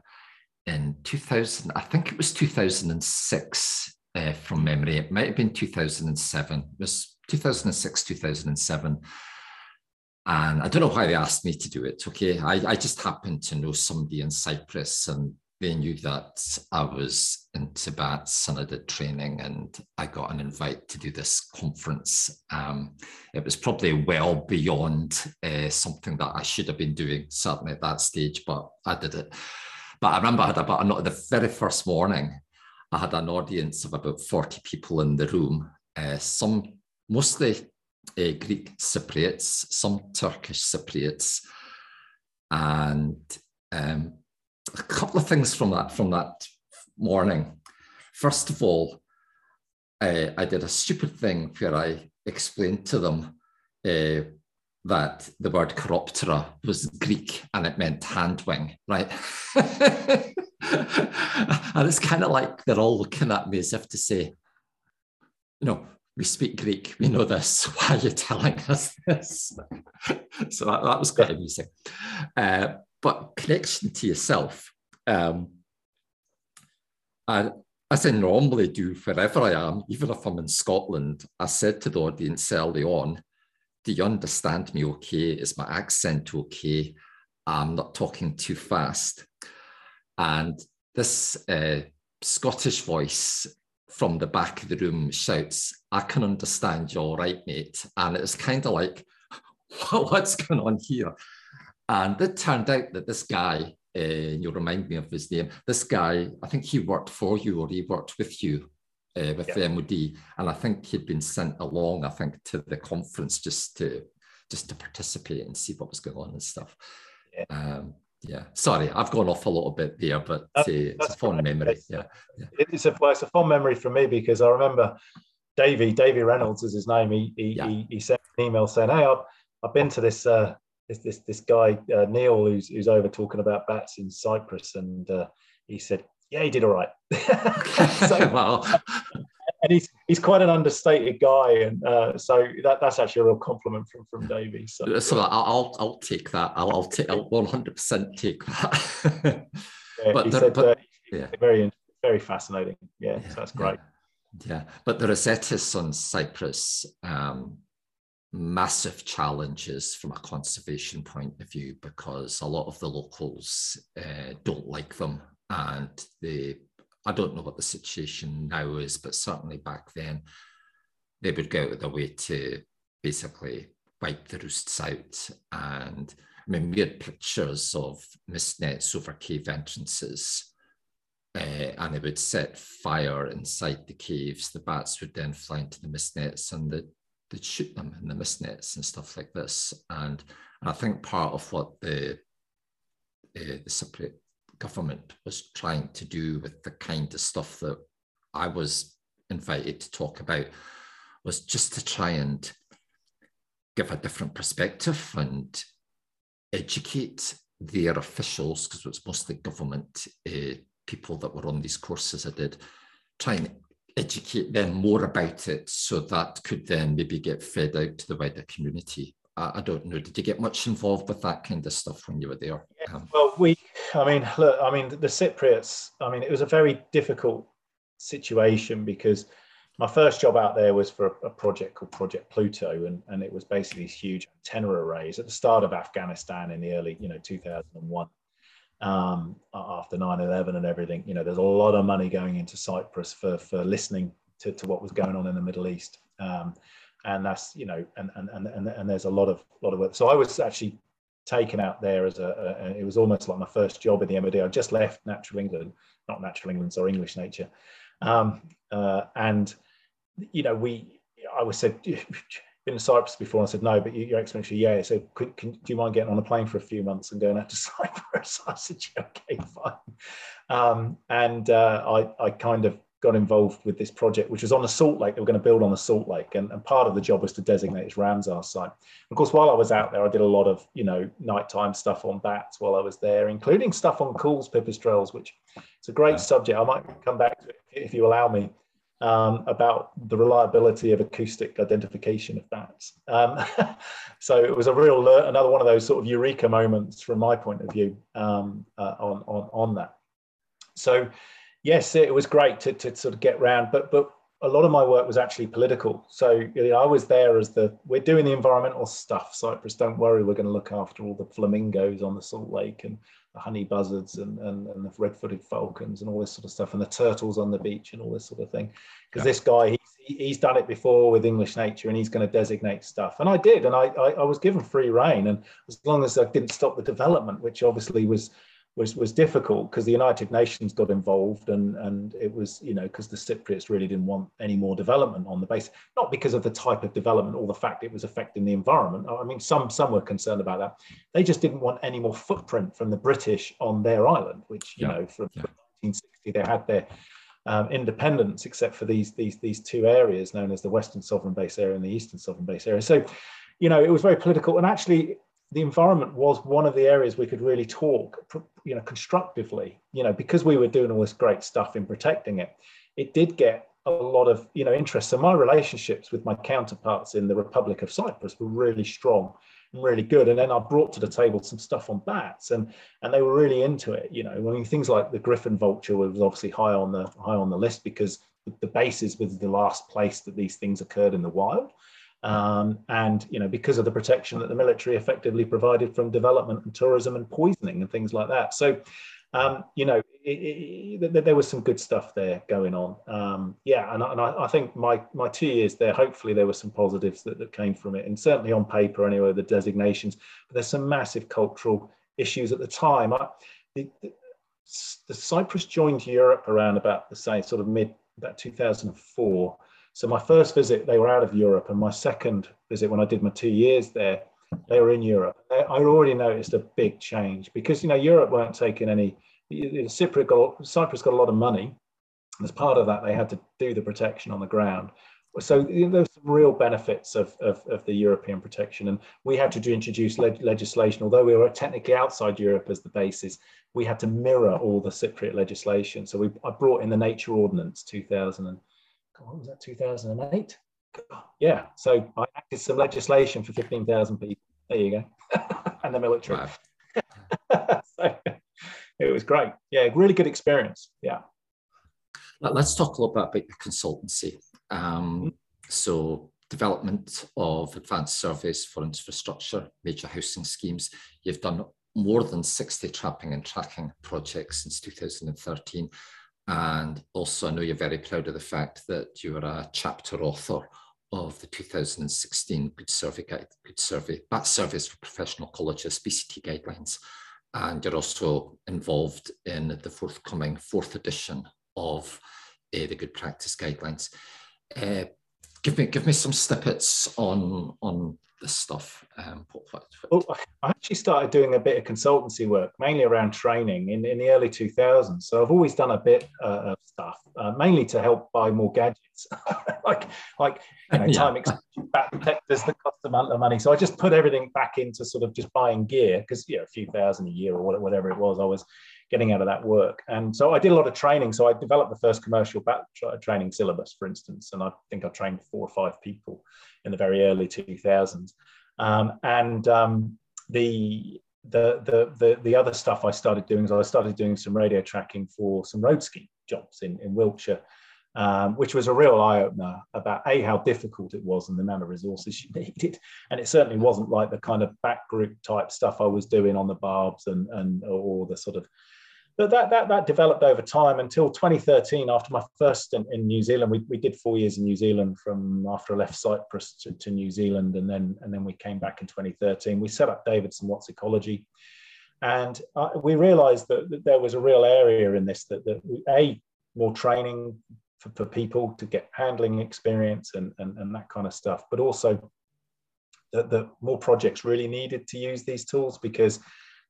in 2000, I think it was 2006 uh, from memory. It might have been 2007. It was 2006, 2007. And I don't know why they asked me to do it. Okay. I, I just happened to know somebody in Cyprus and they knew that I was into bats and I did training and I got an invite to do this conference. Um, it was probably well beyond uh, something that I should have been doing, certainly at that stage, but I did it. But I remember I had about not the very first morning, I had an audience of about 40 people in the room, uh, some mostly uh, Greek Cypriots, some Turkish Cypriots, and um, a couple of things from that from that morning. First of all, uh, I did a stupid thing where I explained to them uh, that the word chiroptera was Greek and it meant hand wing, right? (laughs) and it's kind of like they're all looking at me as if to say, you know, we speak Greek, we know this. (laughs) Why are you telling us this? (laughs) so that, that was quite amusing. Uh, but connection to yourself. Um, and as I normally do wherever I am, even if I'm in Scotland, I said to the audience early on, do you understand me okay? Is my accent okay? I'm not talking too fast. And this uh, Scottish voice from the back of the room shouts, I can understand you all right, mate. And it's kind of like, (laughs) what's going on here? And it turned out that this guy, uh, you'll remind me of his name, this guy, I think he worked for you or he worked with you uh, with yeah. the MOD. And I think he'd been sent along, I think, to the conference just to just to participate and see what was going on and stuff. Yeah. Um, yeah. Sorry, I've gone off a little bit there, but uh, it's a fond memory. Yeah, yeah. It's a well, it's a fond memory for me because I remember Davy Davy Reynolds is his name. He he, yeah. he, he, sent an email saying, "Hey, I've, I've been to this uh, this this this guy uh, Neil who's who's over talking about bats in Cyprus, and uh, he said, yeah, he did all right. (laughs) so, (laughs) well, and he's he's quite an understated guy, and uh, so that, that's actually a real compliment from from Davey. So, so I'll I'll take that. I'll I'll take I'll one hundred percent take that. yeah, (laughs) but, there, said, but uh, yeah, very very fascinating. Yeah, so that's great. Yeah. yeah. but the Rousettus on Cyprus. Um, massive challenges from a conservation point of view because a lot of the locals uh, don't like them and they I don't know what the situation now is, but certainly back then they would go out of their way to basically wipe the roosts out. And I mean, we had pictures of mist nets over cave entrances. Uh, and they would set fire inside the caves. The bats would then fly into the mist nets and they'd, they'd shoot them in the mist nets and stuff like this. And, and I think part of what the uh, the Cypriot government was trying to do with the kind of stuff that I was invited to talk about was just to try and give a different perspective and educate their officials, because it was mostly government uh, people that were on these courses I did, try and educate them more about it so that could then maybe get fed out to the wider community. I, I don't know. Did you get much involved with that kind of stuff when you were there? Yeah, um, well, we, I mean, look, I mean, the Cypriots, I mean, it was a very difficult situation because my first job out there was for a, a project called Project Pluto, and, and it was basically these huge antenna arrays at the start of Afghanistan in the early, you know, 2001. Um, after 9-11 and everything, you know, there's a lot of money going into Cyprus for, for listening to, to what was going on in the Middle East. Um, and that's you know and and and and, there's a lot of lot of work so i was actually taken out there as a, a, it was almost like my first job in the MOD. I just left Natural England, not Natural England, or English Nature, um, uh, and you know we I was said (laughs) been to Cyprus before. I said no, but you, Your Excellency, yeah. So could, can, do you mind getting on a plane for a few months and going out to (laughs) Cyprus? I said yeah, okay, fine. Um, and uh, I I kind of got involved with this project, which was on the Salt Lake. They were going to build on the Salt Lake, and, and part of the job was to designate its Ramsar site. Of course, while I was out there, I did a lot of you know nighttime stuff on bats while I was there, including stuff on Kuhl's pipistrelles, which it's a great yeah. subject. I might come back to it if you allow me. Um, about the reliability of acoustic identification of bats. Um, (laughs) so it was a real another one of those sort of eureka moments from my point of view um, uh, on, on on that. So yes, it was great to, to sort of get round, but but a lot of my work was actually political. So you know, I was there as the we're doing the environmental stuff. Cyprus, don't worry, we're going to look after all the flamingos on the Salt Lake and the honey buzzards and, and, and the red-footed falcons and all this sort of stuff and the turtles on the beach and all this sort of thing. Because yeah. this guy, he's, he's done it before with English nature and he's going to designate stuff. And I did, and I, I, I was given free reign. And as long as I didn't stop the development, which obviously was was was difficult because the United Nations got involved and and it was you know because the Cypriots really didn't want any more development on the base not because of the type of development or the fact it was affecting the environment I mean some some were concerned about that they just didn't want any more footprint from the British on their island which you yeah. know from, yeah. 1960 they had their um, independence except for these these these two areas known as the Western Sovereign Base Area and the Eastern Sovereign Base Area so you know it was very political and actually the environment was one of the areas we could really talk, you know, constructively. You know, because we were doing all this great stuff in protecting it, it did get a lot of you know interest. So my relationships with my counterparts in the Republic of Cyprus were really strong and really good. And then I brought to the table some stuff on bats, and and they were really into it. You know, I mean things like the griffin vulture was obviously high on the high on the list because the bases was the last place that these things occurred in the wild. Um, and you know because of the protection that the military effectively provided from development and tourism and poisoning and things like that. So um, you know it, it, there was some good stuff there going on. Um, yeah and, and I, I, think my my two years there hopefully there were some positives that, that came from it. And certainly on paper anyway the designations but there's some massive cultural issues at the time. I, the, the, the cyprus joined europe around about the same sort of mid about 2004 so my first visit, they were out of Europe, and my second visit, when I did my two years there, they were in Europe. I already noticed a big change because you know Europe weren't taking any. Cyprus got Cyprus got a lot of money. As part of that, they had to do the protection on the ground. So there's some real benefits of, of, of, the European protection, and we had to introduce leg- legislation. Although we were technically outside Europe as the basis, we had to mirror all the Cypriot legislation. So we I brought in the Nature Ordinance 2000 and what was that 2008? Yeah, so I acted some legislation for 15,000 people. There you go, (laughs) and the military. (laughs) so it was great. Yeah, really good experience. Yeah. Let's talk a little bit about your consultancy. Um, mm-hmm. so development of advanced surveys for infrastructure, major housing schemes. You've done more than 60 trapping and tracking projects since 2013. And also, I know you're very proud of the fact that you are a chapter author of the 2016 Good Survey Guide, Good Survey, Bat Surveys for Professional Ecologists, BCT guidelines. And you're also involved in the forthcoming fourth edition of uh, the Good Practice Guidelines. Uh, give me give me some snippets on on this stuff. Um? Well, I actually started doing a bit of consultancy work, mainly around training in, in the early 2000s. So I've always done a bit uh, of stuff, uh, mainly to help buy more gadgets, (laughs) like like you know, (laughs) yeah. time extension bat detectors that cost a lot of money. So I just put everything back into sort of just buying gear because you know a few thousand a year or whatever it was. I was getting out of that work. And so I did a lot of training. So I developed the first commercial bat training syllabus, for instance, and I think I trained four or five people in the very early 2000s. Um, and um, the, the, the, the, the other stuff I started doing is I started doing some radio tracking for some road ski jobs in, in Wiltshire. Um, which was a real eye opener about a how difficult it was and the amount of resources (laughs) you needed, and it certainly wasn't like the kind of back group type stuff I was doing on the barbs and and or the sort of but that, that, that developed over time until 2013 after my first stint in New Zealand. We, we did four years in New Zealand from after I left Cyprus to, to New Zealand and then, and then we came back in 2013. We set up Davidson Watts Ecology and uh, we realized that, that, there was a real area in this that, that we, a more training for, for people to get handling experience and, and, and that kind of stuff, but also that, that more projects really needed to use these tools because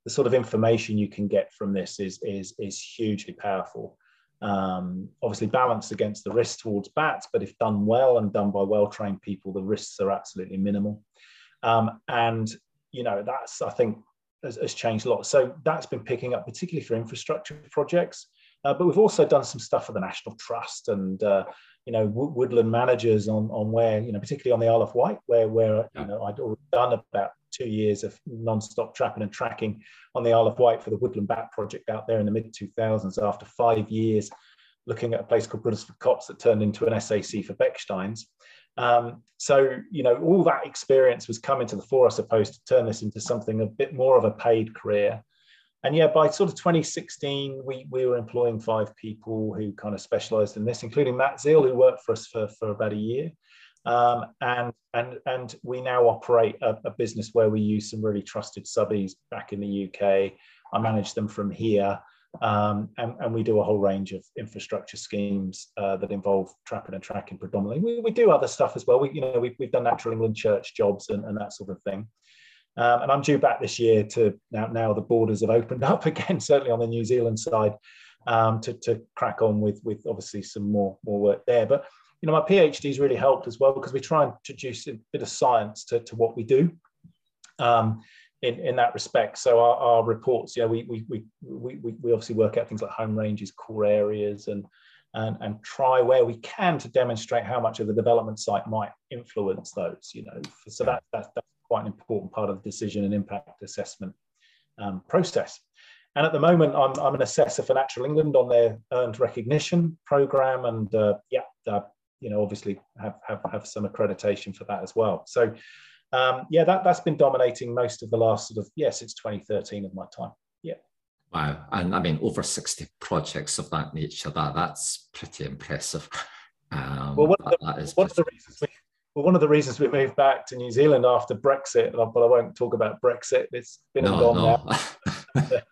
the sort of information you can get from this is is is hugely powerful. Um, obviously balanced against the risks towards bats, but if done well and done by well-trained people, the risks are absolutely minimal. Um, and you know that's I think has, has, changed a lot. So that's been picking up, particularly for infrastructure projects. Uh, but we've also done some stuff for the National Trust and uh, you know woodland managers on on where you know particularly on the Isle of Wight where where you know I'd already done about two years of non-stop trapping and tracking on the Isle of Wight for the Woodland Bat project out there in the mid 2000s. After five years looking at a place called Briddlesford Copse that turned into an SAC for Bechsteins. Um, so, you know, all that experience was coming to the fore, I suppose, to turn this into something a bit more of a paid career. And yeah, by sort of 2016, we, we were employing five people who kind of specialized in this, including Matt Zeale, who worked for us for, for about a year. Um, and and and we now operate a, a, business where we use some really trusted subbies back in the UK. I manage them from here, um, and, and, we do a whole range of infrastructure schemes uh, that involve trapping and tracking predominantly. We, we do other stuff as well. We you know we, we've done Natural England Church jobs and, and that sort of thing. Um, and I'm due back this year to now. Now the borders have opened (laughs) up again, certainly on the New Zealand side, um, to, to crack on with with obviously some more more work there. But you know, my PhD's really helped as well because we try and introduce a bit of science to, to what we do um, in, in that respect. So our, our reports, yeah, we, we, we, we, we obviously work out things like home ranges, core areas, and, and, and try where we can to demonstrate how much of the development site might influence those, you know. So that, that, that's quite an important part of the decision and impact assessment um, process. And at the moment, I'm, I'm an assessor for Natural England on their earned recognition program. And uh, yeah, you know obviously have have, have some accreditation for that as well so um, yeah that, that's been dominating most of the last sort of yes it's 2013 of my time yeah wow and i mean over 60 projects of that nature that that's pretty impressive (laughs) um, well one of the, one of the reasons we, well, one of the reasons we moved back to New Zealand after Brexit, but I won't talk about Brexit. It's been no, gone no. now. (laughs) An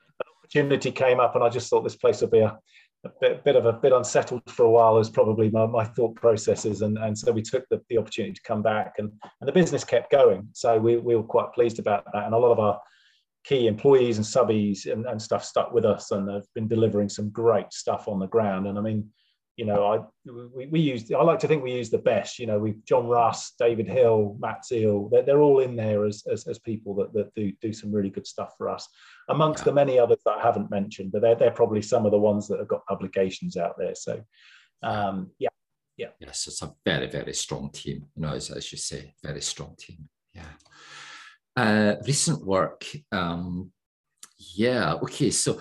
opportunity came up, and I just thought this place would be a a bit, bit of a bit unsettled for a while is probably my, my thought processes and, and so we took the, the opportunity to come back and, and the business kept going so we, we were quite pleased about that and a lot of our key employees and subbies and, and stuff stuck with us and have been delivering some great stuff on the ground and i mean you know, I we, we use I like to think we use the best. You know, we've John Russ, David Hill, Matt Zeale. They're, they're all in there as, as, as people that, that do do some really good stuff for us, amongst yeah. the many others that I haven't mentioned. But they're they're probably some of the ones that have got publications out there. So, um, yeah, yeah. Yes, it's a very very strong team. You know, as, as you say, very strong team. Yeah. Uh, recent work. Um, yeah. Okay. So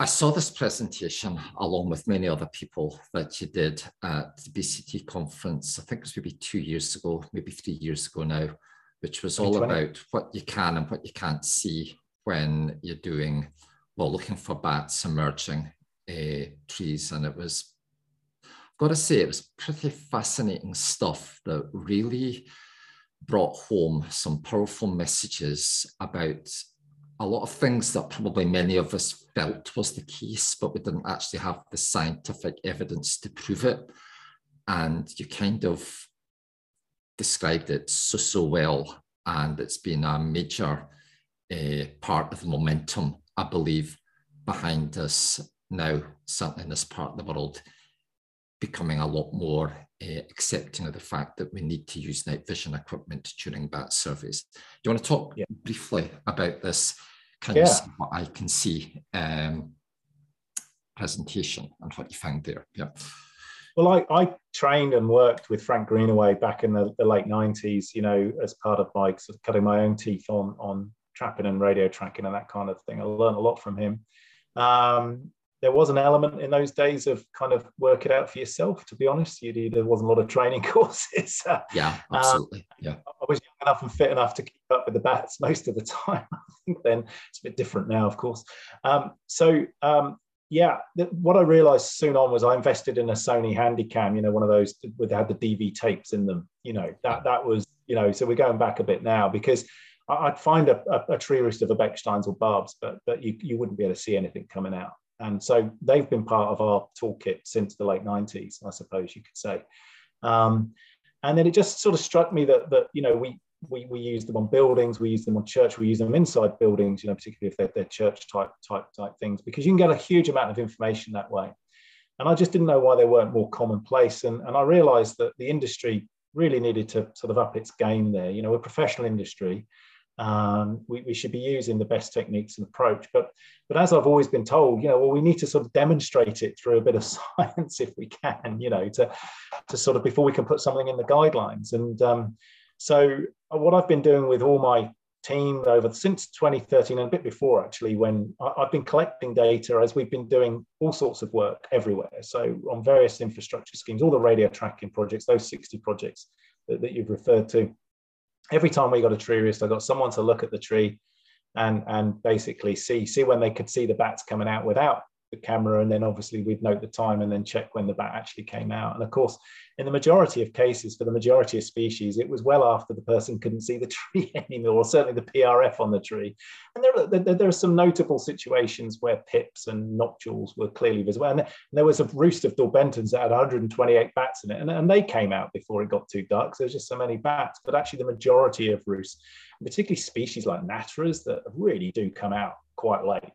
I saw this presentation along with many other people that you did at the BCT conference. I think it was maybe two years ago, maybe three years ago now, which was all about what you can and what you can't see when you're doing, well, looking for bats emerging uh, trees. And it was, I've got to say, it was pretty fascinating stuff that really brought home some powerful messages about a lot of things that probably many of us felt was the case, but we didn't actually have the scientific evidence to prove it. And you kind of described it so, so well. And it's been a major uh, part of the momentum, I believe, behind us now, certainly in this part of the world, becoming a lot more uh, accepting of the fact that we need to use night vision equipment during bat surveys. Do you want to talk yeah. briefly about this kind yeah. of what I can see um, presentation and what you found there? Yeah. Well, I, I trained and worked with Frank Greenaway back in the, the late 90s, you know, as part of my sort of cutting my own teeth on, on trapping and radio tracking and that kind of thing. I learned a lot from him. Um, there was an element in those days of kind of work it out for yourself. To be honest, you, there wasn't a lot of training (laughs) courses. yeah, um, absolutely. Um, yeah, I was young enough and fit enough to keep up with the bats (laughs) most of the time. I think then it's a bit different now, of course. Um, so um, yeah, what I realized soon on was I invested in a Sony Handycam. You know, one of those that had the DV tapes in them. You know, that that was you know. So we're going back a bit now because. I'd find a, a, a tree roost of a Bechsteins or barbs, but but you, you wouldn't be able to see anything coming out. And so they've been part of our toolkit since the late 90s, I suppose you could say. Um, and then it just sort of struck me that, that you know, we, we, we use them on buildings, we use them on church, we use them inside buildings, you know, particularly if they're, they're church type, type, type things, because you can get a huge amount of information that way. And I just didn't know why they weren't more commonplace. And, and I realized that the industry really needed to sort of up its game there. You know, a professional industry um, we, we, should be using the best techniques and approach. But, but as I've always been told, you know, well, we need to sort of demonstrate it through a bit of (laughs) science if we can, you know, to, to sort of before we can put something in the guidelines. And um, so what I've been doing with all my team over since 2013 and a bit before actually when I, have been collecting data as we've been doing all sorts of work everywhere so on various infrastructure schemes all the radio tracking projects those 60 projects that, that you've referred to every time we got a tree roost, I got someone to look at the tree and and basically see see when they could see the bats coming out without the camera and then obviously we'd note the time and then check when the bat actually came out. And of course in the majority of cases for the majority of species it was well after the person couldn't see the (laughs) tree anymore or certainly the prf on the tree. And there are, there, there are some notable situations where pips and noctules were clearly visible. And there was a roost of daubenton's that had 128 bats in it and, and they came out before it got too dark so there's just so many bats. But actually the majority of roosts particularly species like Natterer's that really do come out quite late.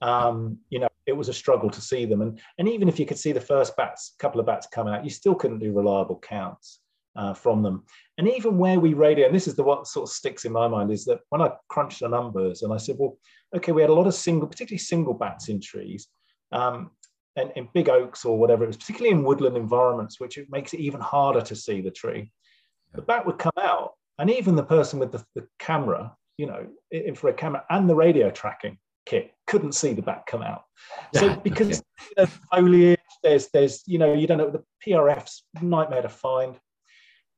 Um, you know, it was a struggle to see them. And, and even if you could see the first bats, a couple of bats coming out, you still couldn't do reliable counts uh, from them. And even where we radio, and this is the what sort of sticks in my mind, is that when I crunched the numbers and I said, well, okay, we had a lot of single, particularly single bats in trees. Um, and in big oaks or whatever it was, particularly in woodland environments, which it makes it even harder to see the tree. The bat would come out, and even the person with the, the camera, you know, infrared camera and the radio tracking kit couldn't see the bat come out. So (laughs) because there's foliage, there's there's you know you don't know the PRF's nightmare to find,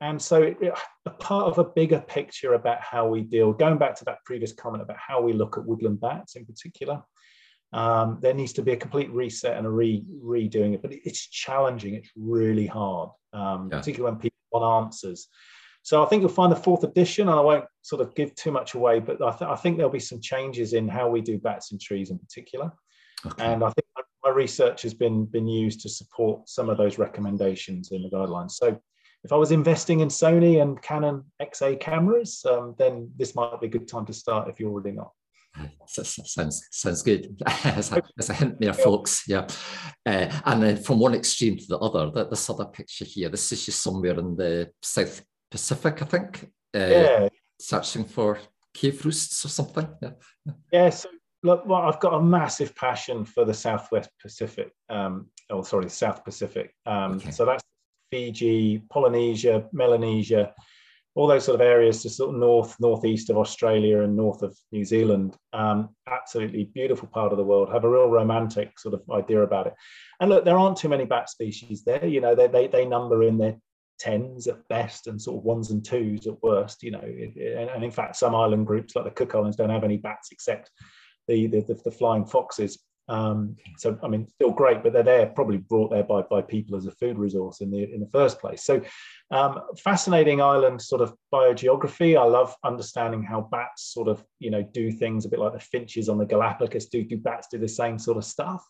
and so it, it, a part of a bigger picture about how we deal. Going back to that previous comment about how we look at woodland bats in particular, um, there needs to be a complete reset and a re redoing it. But it's challenging. It's really hard, um, yeah. particularly when people want answers. So I think you'll find the fourth edition, and I won't sort of give too much away, but I, th- I think there'll be some changes in how we do bats and trees in particular. Okay. And I think my research has been been used to support some of those recommendations in the guidelines. So if I was investing in Sony and Canon XA cameras, um, then this might be a good time to start if you're already not. (laughs) Sounds sounds good. (laughs) as, a, as a hint there, folks. Yeah, uh, and then from one extreme to the other, that this other picture here, this is just somewhere in the South Pacific, I think. Uh, yeah. Searching for cave roosts or something. Yeah. Yeah. So look, well, I've got a massive passion for the Southwest Pacific. Um, oh, sorry, South Pacific. Um, okay. So that's Fiji, Polynesia, Melanesia, all those sort of areas to sort of north, northeast of Australia and north of New Zealand. Um, absolutely beautiful part of the world. Have a real romantic sort of idea about it. And look, there aren't too many bat species there. You know, they they, they number in their tens at best and sort of ones and twos at worst. You know, and in fact, some island groups like the Cook Islands don't have any bats except the the, the, the flying foxes. Um, so I mean, still great, but they're there probably brought there by, by people as a food resource in the in the first place. So um, fascinating island sort of biogeography. I love understanding how bats sort of you know do things a bit like the finches on the Galapagos. Do do bats do the same sort of stuff?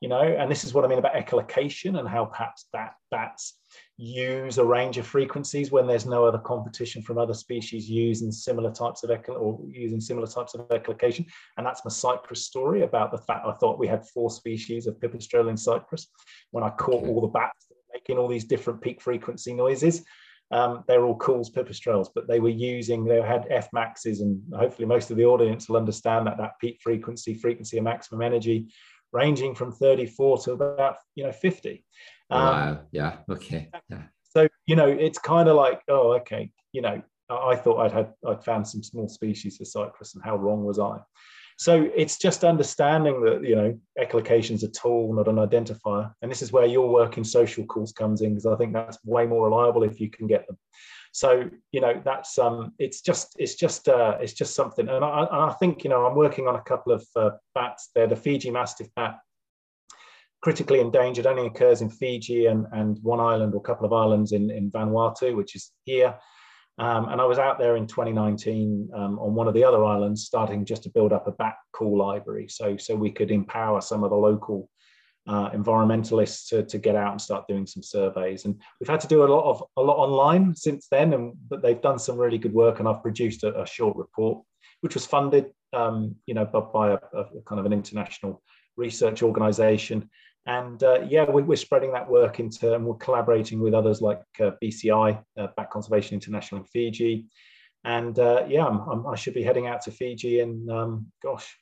You know, and this is what I mean about echolocation and how perhaps bat, bats use a range of frequencies when there's no other competition from other species using similar types of echo or using similar types of echolocation. And that's my Cyprus story about the fact I thought we had four species of pipistrelle in Cyprus. When I caught all the bats making all these different peak frequency noises, um, they're all Kuhl's pipistrelles, but they were using, they had F maxes, and hopefully most of the audience will understand that that peak frequency, frequency of maximum energy, ranging from 34 to about you know 50 um, wow. Yeah. Okay. Yeah. So you know, it's kind of like, oh, okay. You know, I thought I'd had I'd found some small species for Cyprus, and how wrong was I? So it's just understanding that you know echolocation is a tool, not an identifier, and this is where your work in social calls comes in because I think that's way more reliable if you can get them. So you know that's um, it's just it's just uh, it's just something, and I, I think you know I'm working on a couple of uh, bats. They're the Fiji Mastiff bat critically endangered only occurs in Fiji and, and one island or a couple of islands in, in Vanuatu, which is here. Um, and I was out there in 2019 um, on one of the other islands, starting just to build up a bat call library, so so we could empower some of the local uh, environmentalists to, to get out and start doing some surveys. And we've had to do a lot of a lot online since then, and but they've done some really good work. And I've produced a, a short report, which was funded, um, you know, by, by a, a, kind of an international research organisation and uh, yeah, we, are spreading that work into, and we're collaborating with others like uh, BCI, uh, Bat Conservation International in Fiji. And uh, yeah, I'm, I'm, i should be heading out to Fiji in, um, gosh,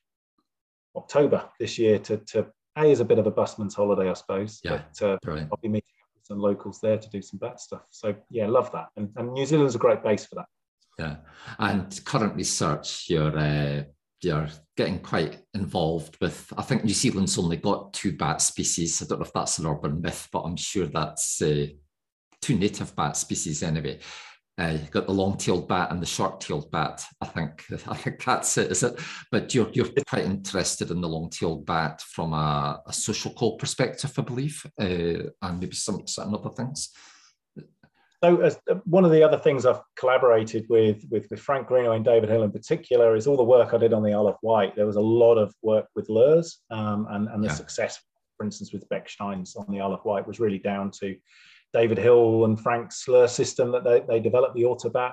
October this year to, to A, is a bit of a busman's holiday, I suppose. Yeah, but uh, I'll be meeting some locals there to do some bat stuff. So yeah, love that. And, and New Zealand's a great base for that. Yeah. And current research, you're you're getting quite involved with. I think New Zealand's only got two bat species. I don't know if that's an urban myth, but I'm sure that's uh, two native bat species anyway. Uh, you've got the long-tailed bat and the short-tailed bat. I think (laughs) I think that's it, is it? But you're you're quite interested in the long-tailed bat from a, a social call perspective, I believe, uh, and maybe some certain other things. So as, uh, one of the other things I've collaborated with, with, with Frank Greenaway and David Hill in particular is all the work I did on the Isle of Wight. There was a lot of work with lures um, and, and the yeah. success, for instance, with Bechsteins on the Isle of Wight was really down to David Hill and Frank's lure system that they, they developed, the Autobat.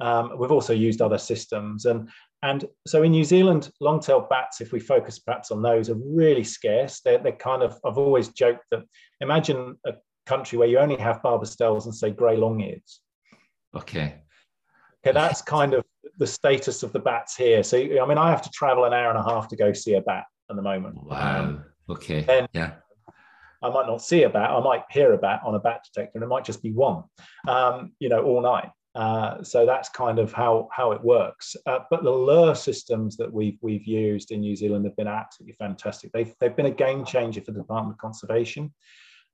Um, we've also used other systems. And, and so in New Zealand, long-tailed bats, if we focus perhaps on those, are really scarce. They're, they're kind of, I've always joked that imagine a country where you only have barbastelles and say grey long-ears. Okay. Okay, that's kind of the status of the bats here. So I mean, I have to travel an hour and a half to go see a bat at the moment. Wow. Um, okay. Then yeah. I might not see a bat. I might hear a bat on a bat detector, and it might just be one. Um, you know, all night. Uh, so that's kind of how how it works. Uh, but the lure systems that we've we've used in New Zealand have been absolutely fantastic. They've they've been a game changer for the Department of Conservation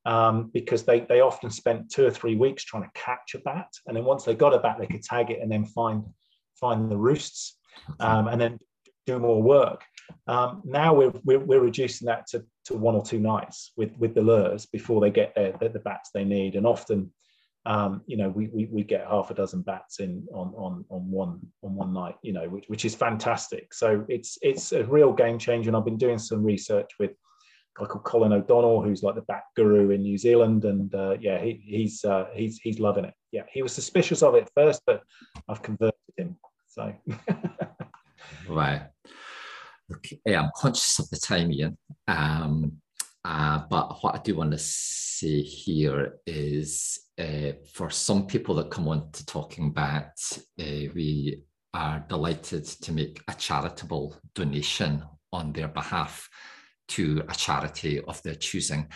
um, because they, they often spent two or three weeks trying to catch a bat. And then once they got a bat, they could tag it and then find, find the roosts um, and then do more work. Um, now we're, we're, we're, reducing that to, to one or two nights with, with the lures before they get their, the, the bats they need. And often, um, you know, we, we, we get half a dozen bats in on, on, on one on one night, you know, which, which is fantastic. So it's it's a real game changer. And I've been doing some research with guy called Colin O'Donnell, who's like the bat guru in New Zealand, and uh, yeah, he, he's uh, he's he's loving it. Yeah, he was suspicious of it first, but I've converted him. So (laughs) right. Okay, I'm conscious of the time, Ian. Um, uh, but what I do want to say here is uh, for some people that come on to Talking Bat, uh, we are delighted to make a charitable donation on their behalf to a charity of their choosing.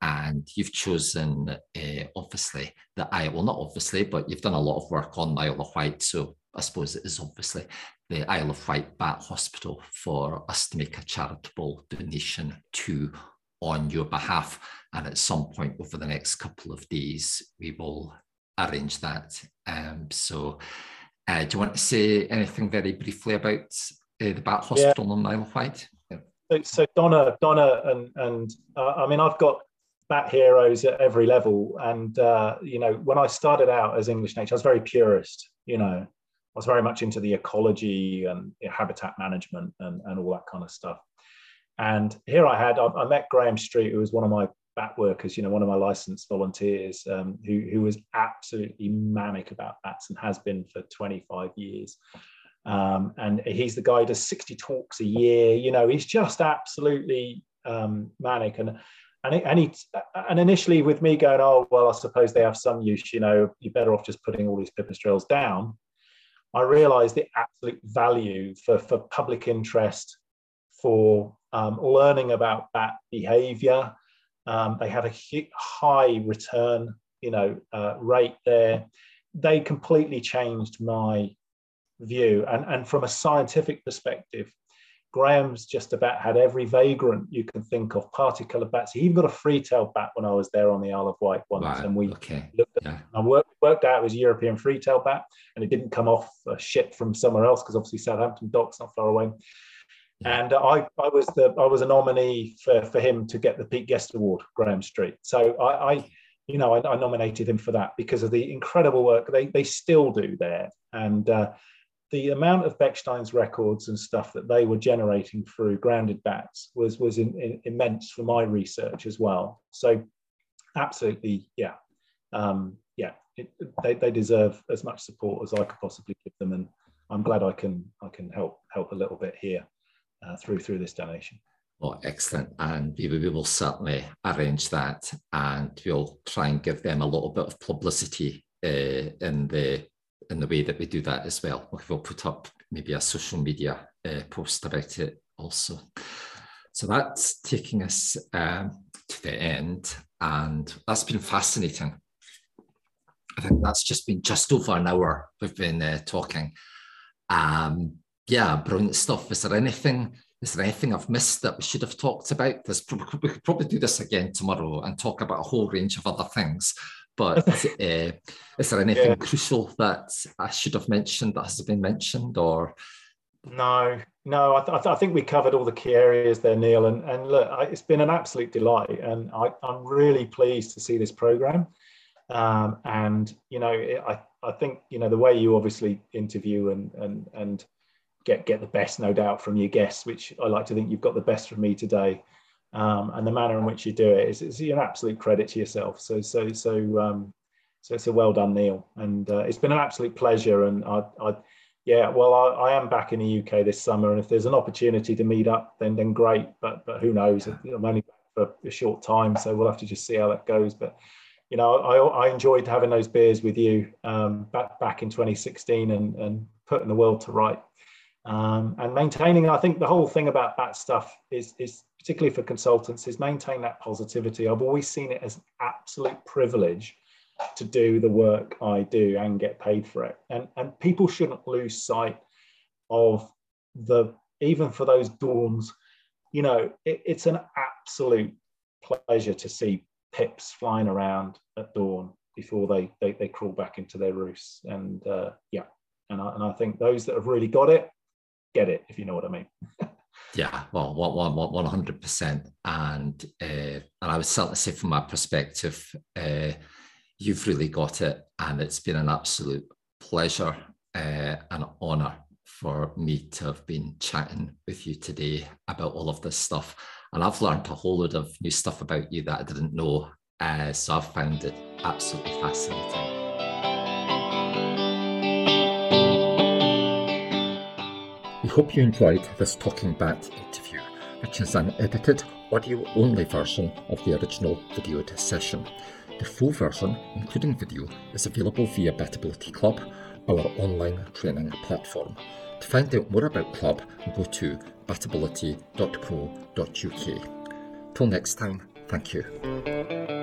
And you've chosen, uh, obviously, the Isle, well, not obviously, but you've done a lot of work on the Isle of Wight. So I suppose it is obviously the Isle of Wight Bat Hospital for us to make a charitable donation to on your behalf. And at some point over the next couple of days, we will arrange that. Um, so, uh, do you want to say anything very briefly about uh, the Bat Hospital yeah. on Isle of Wight? So, Donna, Donna, and and uh, I mean, I've got bat heroes at every level, and uh, you know, when I started out as English nature, I was very purist. You know, I was very much into the ecology and you know, habitat management and and all that kind of stuff. And here I had, I, I, met Graham Street, who was one of my bat workers, you know, one of my licensed volunteers, um, who, who was absolutely manic about bats and has been for 25 years. Um, and he's the guy does 60 talks a year. You know, he's just absolutely um, manic. And and, and he and initially with me going, oh well, I suppose they have some use. You know, you're better off just putting all these pipistrelles down. I realised the absolute value for for public interest, for um, learning about bat behaviour. Um, they have a high return, you know, uh, rate there. They completely changed my view. And, and from a scientific perspective, Graham's just about had every vagrant you can think of, parti-coloured bats. He even got a free-tailed bat when I was there on the Isle of Wight once, and we okay. looked at. Yeah. I worked, worked out it was a European free-tailed bat, and it didn't come off a ship from somewhere else because obviously Southampton Docks not far away. Yeah. And I, I was the I was a nominee for, for him to get the Pete Guest Award, Graham Street. So I, I you know, I, I, nominated him for that because of the incredible work they, they still do there. And uh, the amount of Bechstein's records and stuff that they were generating through grounded bats was was in, in, immense for my research as well. So, absolutely, yeah, um, yeah, it, they, they deserve as much support as I could possibly give them, and I'm glad I can I can help help a little bit here uh, through through this donation. Oh, excellent. And we, we will certainly arrange that and we'll try and give them a little bit of publicity uh, in the in the way that we do that as well. We'll put up maybe a social media uh, post about it also. So that's taking us um, to the end, and that's been fascinating. I think that's just been just over an hour we've been uh, talking. Um, yeah, brilliant stuff. Is there anything? Is there anything I've missed that we should have talked about? There's, we could probably do this again tomorrow and talk about a whole range of other things. But (laughs) uh, is there anything yeah. crucial that I should have mentioned that hasn't been mentioned, or? No, no. I, th- I, think we covered all the key areas there, Neil. And, and look, I, it's been an absolute delight, and I, am really pleased to see this program. Um, and you know, it, I I think you know the way you obviously interview and and and get get the best, no doubt, from your guests, which I like to think you've got the best from me today um, and the manner in which you do it is it's an absolute credit to yourself. So so so um, so it's a well done, Neil, and uh, it's been an absolute pleasure. And I, I yeah, well, I, I, am back in the UK this summer, and if there's an opportunity to meet up, then then great. But but who knows? I'm only back for a short time, so we'll have to just see how that goes. But you know, I, I enjoyed having those beers with you um, back back in 2016 and and putting the world to right. Um, and maintaining, I think the whole thing about that stuff is is particularly for consultants, is maintain that positivity. I've always seen it as an absolute privilege to do the work I do and get paid for it. And, and people shouldn't lose sight of the, even for those dawns, you know, it, it's an absolute pleasure to see pips flying around at dawn before they, they, they crawl back into their roosts. And uh, yeah, and I, and I think those that have really got it, get it, if you know what I mean. (laughs) Yeah, well, one hundred percent, and uh, and I would certainly say from my perspective, uh, you've really got it, and it's been an absolute pleasure uh, and honour for me to have been chatting with you today about all of this stuff. And I've learned a whole load of new stuff about you that I didn't know. Uh, so I've found it absolutely fascinating. Hope you enjoyed this Talking Bat interview, which is an edited audio only version of the original videoed session. The full version, including video, is available via Batability Club, our online training platform. To find out more about Club, go to batability.co.uk. Till next time, thank you.